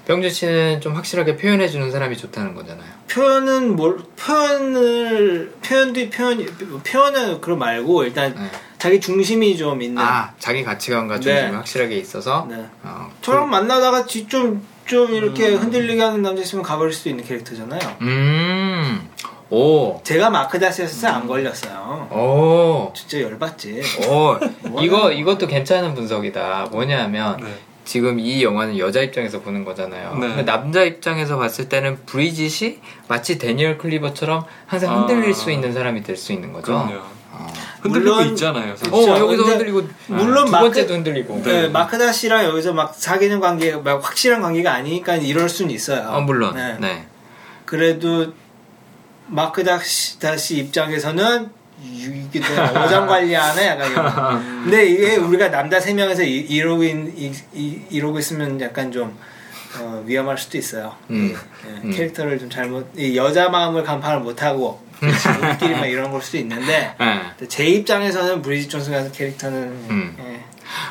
병준 씨는 좀 확실하게 표현해 주는 사람이 좋다는 거잖아요. 표현은 뭘 표현을 표현도 표현 표현은 그런 말고 일단 네. 자기 중심이 좀 있는. 아 자기 가치관과 중심이 네. 확실하게 있어서 네. 어, 저랑 만나다가 좀 좀좀 이렇게 음. 흔들리게 하는 남자 있으면 가버릴 수도 있는 캐릭터잖아요. 음, 오, 제가 마크다스에서 안 걸렸어요. 오, 진짜 열받지. 오, 이거 이것도 괜찮은 분석이다. 뭐냐면 네. 지금 이 영화는 여자 입장에서 보는 거잖아요. 네. 남자 입장에서 봤을 때는 브리짓이 마치 데니얼 클리버처럼 항상 흔들릴 아. 수 있는 사람이 될 수 있는 거죠. 그럼요. 어, 흔들리고 물론- 있잖아요. 사실. 어, 그쵸. 여기서 근데 흔들리고 물론 두 마크- 번째도 흔들리고. 네, 마크다 씨랑 여기서 막 사귀는 관계가 막 확실한 관계가 아니니까 이럴 수는 있어요. 어, 물론. 네. 네. 그래도 마크다 씨, 다시 입장에서는 이게 어장 관리하네 약간 이런. 근데 이게 우리가 남자 세 명에서 이, 이러고 있, 이, 이, 이러고 있으면 약간 좀 어, 위험할 수도 있어요. 음. 예, 음. 캐릭터를 좀 잘못 이 여자 마음을 간파를 못 하고 우리끼리만 이런 걸 수도 있는데 네. 제 입장에서는 브리짓 존슨 같은 캐릭터는 음. 예,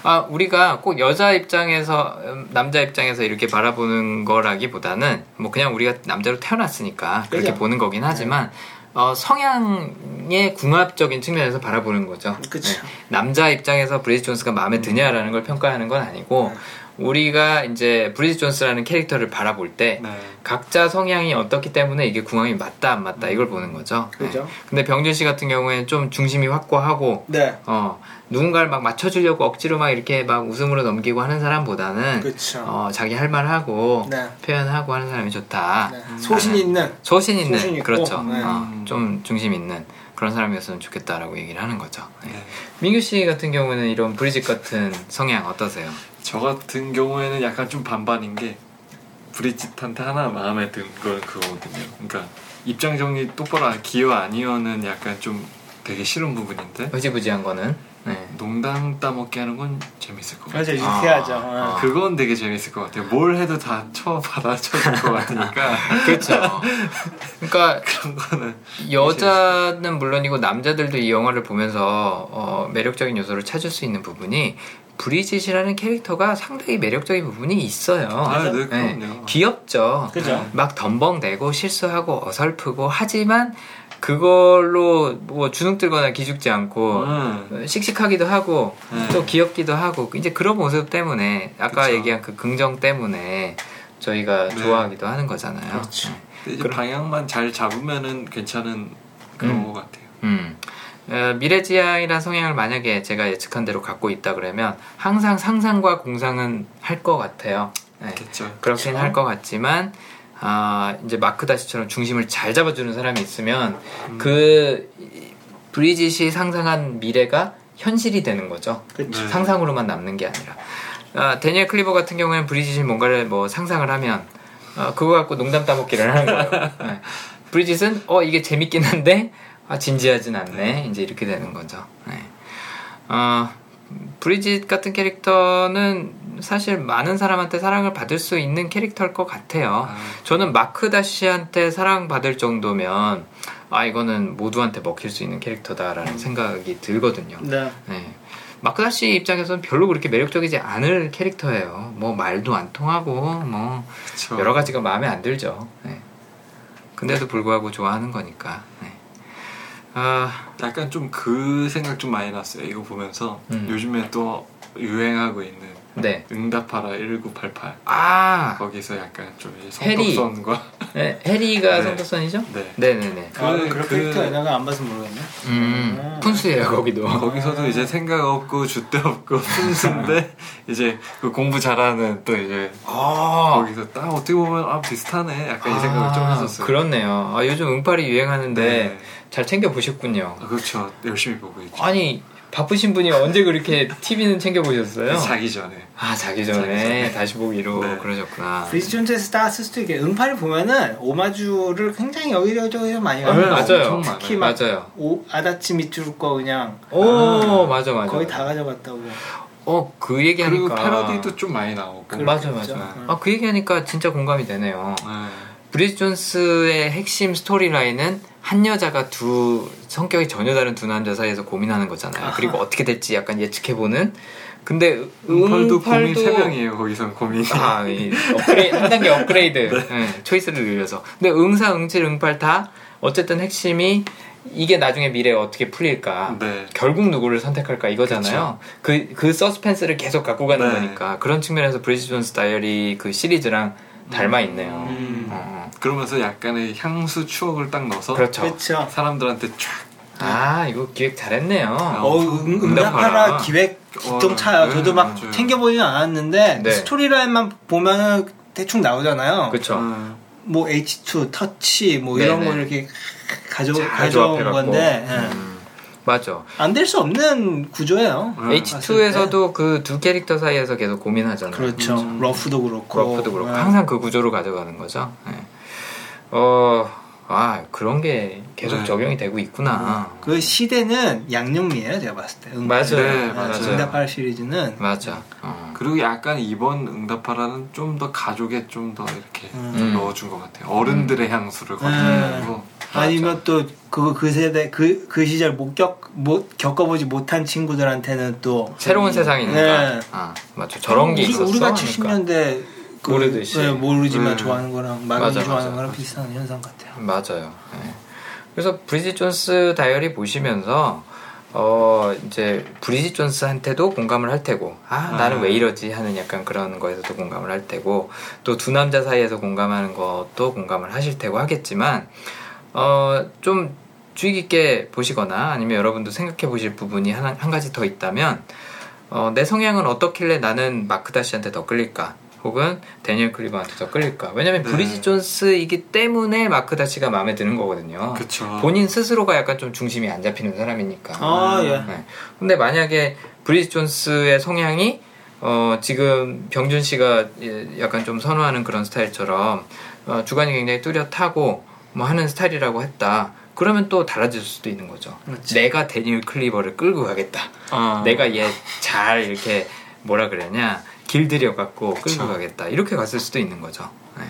아, 우리가 꼭 여자 입장에서, 음, 남자 입장에서 이렇게 바라보는 거라기보다는, 뭐 그냥 우리가 남자로 태어났으니까 그렇게 그죠. 네. 보는 거긴 하지만, 어, 성향의 궁합적인 측면에서 바라보는 거죠. 네. 남자 입장에서 브리짓 존스가 마음에 드냐라는 걸 평가하는 건 아니고, 네. 우리가 이제 브리짓 존스라는 캐릭터를 바라볼 때, 네. 각자 성향이 어떻기 때문에 이게 궁합이 맞다 안 맞다 이걸 보는 거죠. 그죠. 네. 근데 병준 씨 같은 경우에는 좀 중심이 확고하고 네 어, 누군가를 막 맞춰주려고 억지로 막 이렇게 막 웃음으로 넘기고 하는 사람보다는 그쵸. 어, 자기 할 말 하고 네. 표현하고 하는 사람이 좋다. 네. 소신 있는 소신 있는 소신 그렇죠. 네. 어, 좀 중심 있는 그런 사람이었으면 좋겠다라고 얘기를 하는 거죠. 네. 네. 민규 씨 같은 경우는 이런 브리짓 같은 성향 어떠세요? 저 같은 경우에는 약간 좀 반반인 게 브리짓한테 하나 마음에 든 건 그거거든요. 그러니까 입장 정리 똑바로 안- 기여 아니어는 약간 좀 되게 싫은 부분인데 흐지부지한 거는 네. 농담 따먹기 하는 건 재밌을 것 같아요. 맞아 유쾌하죠. 아. 어. 그건 되게 재밌을 것 같아요. 뭘 해도 다쳐 받아쳐줄 것 같으니까 그렇죠. 그러니까 그런 거는 여자는 물론이고 남자들도 이 영화를 보면서 어, 매력적인 요소를 찾을 수 있는 부분이 브리짓이라는 캐릭터가 상당히 매력적인 부분이 있어요. 아, 네, 그럼요. 귀엽죠. 그죠. 막 덤벙대고 실수하고 어설프고 하지만 그걸로 뭐 주눅 들거나 기죽지 않고 음. 씩씩하기도 하고 네. 또 귀엽기도 하고 이제 그런 모습 때문에 아까 그쵸. 얘기한 그 긍정 때문에 저희가 네. 좋아하기도 하는 거잖아요. 그렇죠. 근데 이제 방향만 잘 잡으면은 괜찮은 그런 음. 것 같아요. 음. 어, 미래지향이란 성향을 만약에 제가 예측한 대로 갖고 있다 그러면 항상 상상과 공상은 할 것 같아요. 네. 그렇죠. 그렇긴 할 것 같지만 아, 이제 마크 다시처럼 중심을 잘 잡아주는 사람이 있으면 그 이- 브리짓이 상상한 미래가 현실이 되는 거죠. 그렇죠. 네. 상상으로만 남는 게 아니라 아, 데니엘 클리버 같은 경우에는 브리짓이 뭔가를 뭐 상상을 하면 어, 그거 갖고 농담 따먹기를 하는 거예요. 네. 브리짓은 어 이게 재밌긴 한데 아 진지하진 않네 이제 이렇게 되는 거죠. 네. 어, 브리짓 같은 캐릭터는 사실 많은 사람한테 사랑을 받을 수 있는 캐릭터일 것 같아요. 아, 저는 마크 다시한테 사랑받을 정도면 아 이거는 모두한테 먹힐 수 있는 캐릭터다라는 생각이 들거든요. 네. 네. 마크 다시 입장에서는 별로 그렇게 매력적이지 않을 캐릭터예요. 뭐 말도 안 통하고 뭐 그쵸. 여러 가지가 마음에 안 들죠. 네. 근데도 불구하고 좋아하는 거니까. 네. 아, 약간 좀 그 생각 좀 많이 났어요. 이거 보면서 음. 요즘에 또 유행하고 있는 네. 응답하라 1988 아, 거기서 약간 좀 이제 해리. 성격선과 네, 해리가 네. 성도선이죠? 네. 네네네. 아, 그- 그- 캐릭터 내가 안 봐서 모르겠네. 음, 푼수예요 거기도. 거기서도 이제 생각 없고 줏대 없고 순수인데 이제 그 공부 잘하는 또 이제 아, 거기서 딱 어떻게 보면 아 비슷하네 약간 이 생각을 좀 했었어요. 그렇네요. 아, 요즘 응팔이 유행하는데 네. 잘 챙겨 보셨군요. 아, 그렇죠. 열심히 보고 있죠. 아니 바쁘신 분이 언제 그렇게 TV는 챙겨 보셨어요? 자기 전에. 아 자기 전에, 자기 전에. 다시 보기로 네. 그러셨구나. 따왔을 수도 있게 응팔을 보면은 오마주를 굉장히 여기저기서 많이 네, 가요. 맞아요. 특히 막 맞아요. 오, 아다치 미츠루 거 그냥 오 맞아 맞아. 거의 다 가져갔다고. 어 그 얘기하니까 그리고 패러디도 좀 많이 나오고. 맞아 그렇겠죠. 맞아. 응. 아그 얘기하니까 진짜 공감이 되네요. 네. 브리지 존스의 핵심 스토리라인은 한 여자가 두 성격이 전혀 다른 두 남자 사이에서 고민하는 거잖아요. 그리고 어떻게 될지 약간 예측해보는. 근데 응팔도 고민 응팔도 세 명이에요. 거기선 고민이. 아, 이 업그레이드, 한 단계 업그레이드. 예, 초이스를 늘려서. 근데 응사, 응칠, 응팔 다 어쨌든 핵심이 이게 나중에 미래에 어떻게 풀릴까. 네. 결국 누구를 선택할까 이거잖아요. 그, 그 서스펜스를 계속 갖고 가는 네. 거니까. 그런 측면에서 브리지 존스 다이어리 그 시리즈랑 닮아 있네요. 음. 어, 그러면서 약간의 향수 추억을 딱 넣어서 그렇죠. 그렇죠. 사람들한테 쫙. 아, 이거 기획 잘했네요. 어, 응- 응답하라. 응답하라 기획 좀 어, 차요. 네, 저도 막 맞아요. 챙겨보지는 않았는데 네. 스토리라인만 보면은 대충 나오잖아요. 그쵸. 어, 뭐 H2, 터치 뭐 네네. 이런 거 이렇게 가져 잘 가져온. 건데 음, 맞아. 안될 수 없는 구조예요. 음. H2에서도 그 두 캐릭터 사이에서 계속 고민하잖아요. 그렇죠. 러프도 그렇고. 러프도 그렇고 네. 항상 그 구조로 가져가는 거죠. 네. 어, 아 그런 게 계속 네. 적용이 되고 있구나. 그 시대는 양념이에요, 제가 봤을 때. 응- 맞아요. 네, 아, 맞아요. 응답하라 시리즈는 맞아. 어. 그리고 약간 이번 응답하라는 좀 더 가족에 좀 더 이렇게 음. 넣어준 것 같아요. 어른들의 향수를 네. 거두고. 아니면 또그그 세대 그 그 시절 못 겪 못 겪어보지 못한 친구들한테는 또 새로운 세상이니까. 네. 아 맞죠. 저런 게 우리- 있었어. 우리가 그러니까. 70년대 그, 모르듯이. 네, 모르지만 네. 좋아하는 거랑 많이 좋아하는 맞아. 거랑 비슷한 현상 같아요. 맞아요. 네. 그래서 브리짓 존스 다이어리 보시면서 어 이제 브리짓 존스한테도 공감을 할 테고 아 나는 아. 왜 이러지 하는 약간 그런 거에서도 공감을 할 테고 또 두 남자 사이에서 공감하는 것도 공감을 하실 테고 하겠지만 어좀 주의 깊게 보시거나 아니면 여러분도 생각해 보실 부분이 하나, 한 가지 더 있다면 어, 내 성향은 어떻길래 나는 마크 다시한테 더 끌릴까? 혹은 데니얼 클리버한테 더 끌릴까? 왜냐면 네. 브리짓 존스이기 때문에 마크 다시가 마음에 드는 거거든요. 그쵸. 본인 스스로가 약간 좀 중심이 안 잡히는 사람이니까. 아, 예. 네. 근데 만약에 브리짓 존스의 성향이 어, 지금 병준 씨가 예, 약간 좀 선호하는 그런 스타일처럼 어, 주관이 굉장히 뚜렷하고 뭐 하는 스타일이라고 했다. 그러면 또 달라질 수도 있는 거죠. 그렇지. 내가 데니얼 클리버를 끌고 가겠다. 아. 내가 얘 잘 이렇게 뭐라 그러냐 길들여 갖고 끌고 그쵸. 가겠다 이렇게 갔을 수도 있는 거죠. 네.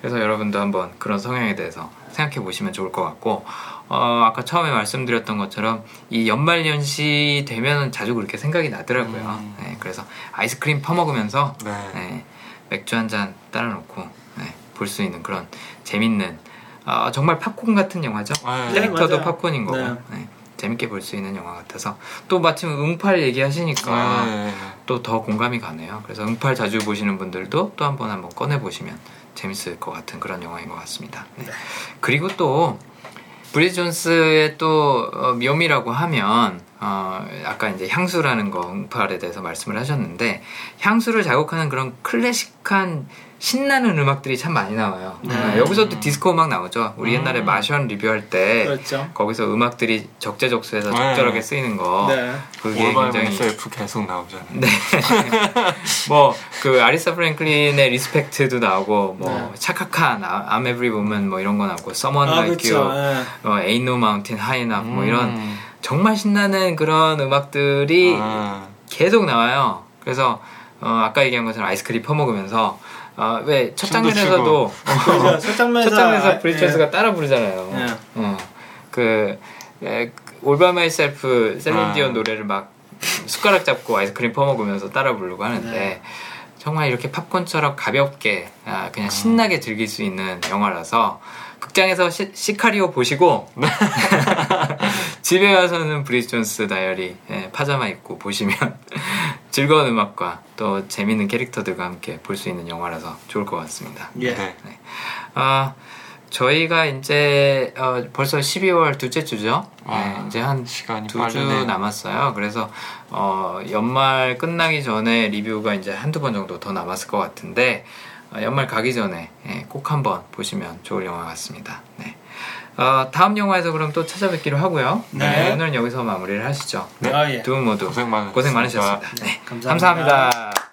그래서 여러분도 한번 그런 성향에 대해서 생각해 보시면 좋을 것 같고 어, 아까 처음에 말씀드렸던 것처럼 이 연말연시 되면 자주 그렇게 생각이 나더라고요. 음. 네, 그래서 아이스크림 퍼먹으면서 네. 네, 맥주 한 잔 따라놓고 네, 볼수 있는 그런 재밌는 어, 정말 팝콘 같은 영화죠. 아, 네. 캐릭터도 맞아요. 팝콘인 거고 네. 네, 재밌게 볼 수 있는 영화 같아서 또 마침 응팔 얘기하시니까 아, 네. 또 더 공감이 가네요. 그래서 응팔 자주 보시는 분들도 또 한번 한번 꺼내 보시면 재밌을 것 같은 그런 영화인 것 같습니다. 네. 그리고 또 브리즈 존스의 또 어, 묘미라고 하면 어, 아까 이제 향수라는 거 응팔에 대해서 말씀을 하셨는데 향수를 자극하는 그런 클래식한 신나는 음악들이 참 많이 나와요. 네. 어, 여기서 또 디스코 음악 나오죠. 우리 옛날에 음. 마션 리뷰할 때 그렇죠. 거기서 음악들이 적재적소에서 네. 적절하게 쓰이는 거 네. 그게 굉장히 OST 계속 나오잖아요. 네. 뭐 그 아리사 프랭클린의 Respect도 나오고 뭐 네. 아- I'm Every Woman 뭐 이런 거 나오고 Someone 아, Like 그쵸. You, 예. 어, Ain't No Mountain High Enough 뭐 이런 음. 정말 신나는 그런 음악들이 아, 계속 나와요. 그래서 어, 아까 얘기한 것처럼 아이스크림 퍼먹으면서 어, 왜 첫 장면에서도 그죠. 첫 장면에서 첫 장면에서 아, 브리짓 존스가 따라 부르잖아요. 예. 어, 그 All by Myself 아. 셀린 디온 노래를 막 숟가락 잡고 아이스크림 퍼먹으면서 따라 부르고 하는데 네. 정말 이렇게 팝콘처럼 가볍게 아, 그냥 신나게 즐길 수 있는 영화라서 극장에서 시, 시카리오 보시고 집에 와서는 Bridget Jones Diary 예, 파자마 입고 보시면 즐거운 음악과 또 재밌는 캐릭터들과 함께 볼 수 있는 영화라서 좋을 것 같습니다. 예. 네. 아 저희가 이제 어, 벌써 12월 둘째 주죠. 아, 네, 이제 한 두 주. 남았어요. 그래서 어, 연말 끝나기 전에 리뷰가 이제 한두 번 정도 더 남았을 것 같은데 어, 연말 가기 전에 예, 꼭 한번 보시면 좋을 영화 같습니다. 네. 어, 다음 영화에서 그럼 또 찾아뵙기로 하고요. 네. 오늘은 여기서 마무리를 하시죠. 네. 아, 예. 두분 모두 고생. 고생 많으셨습니다. 네. 감사합니다. 감사합니다.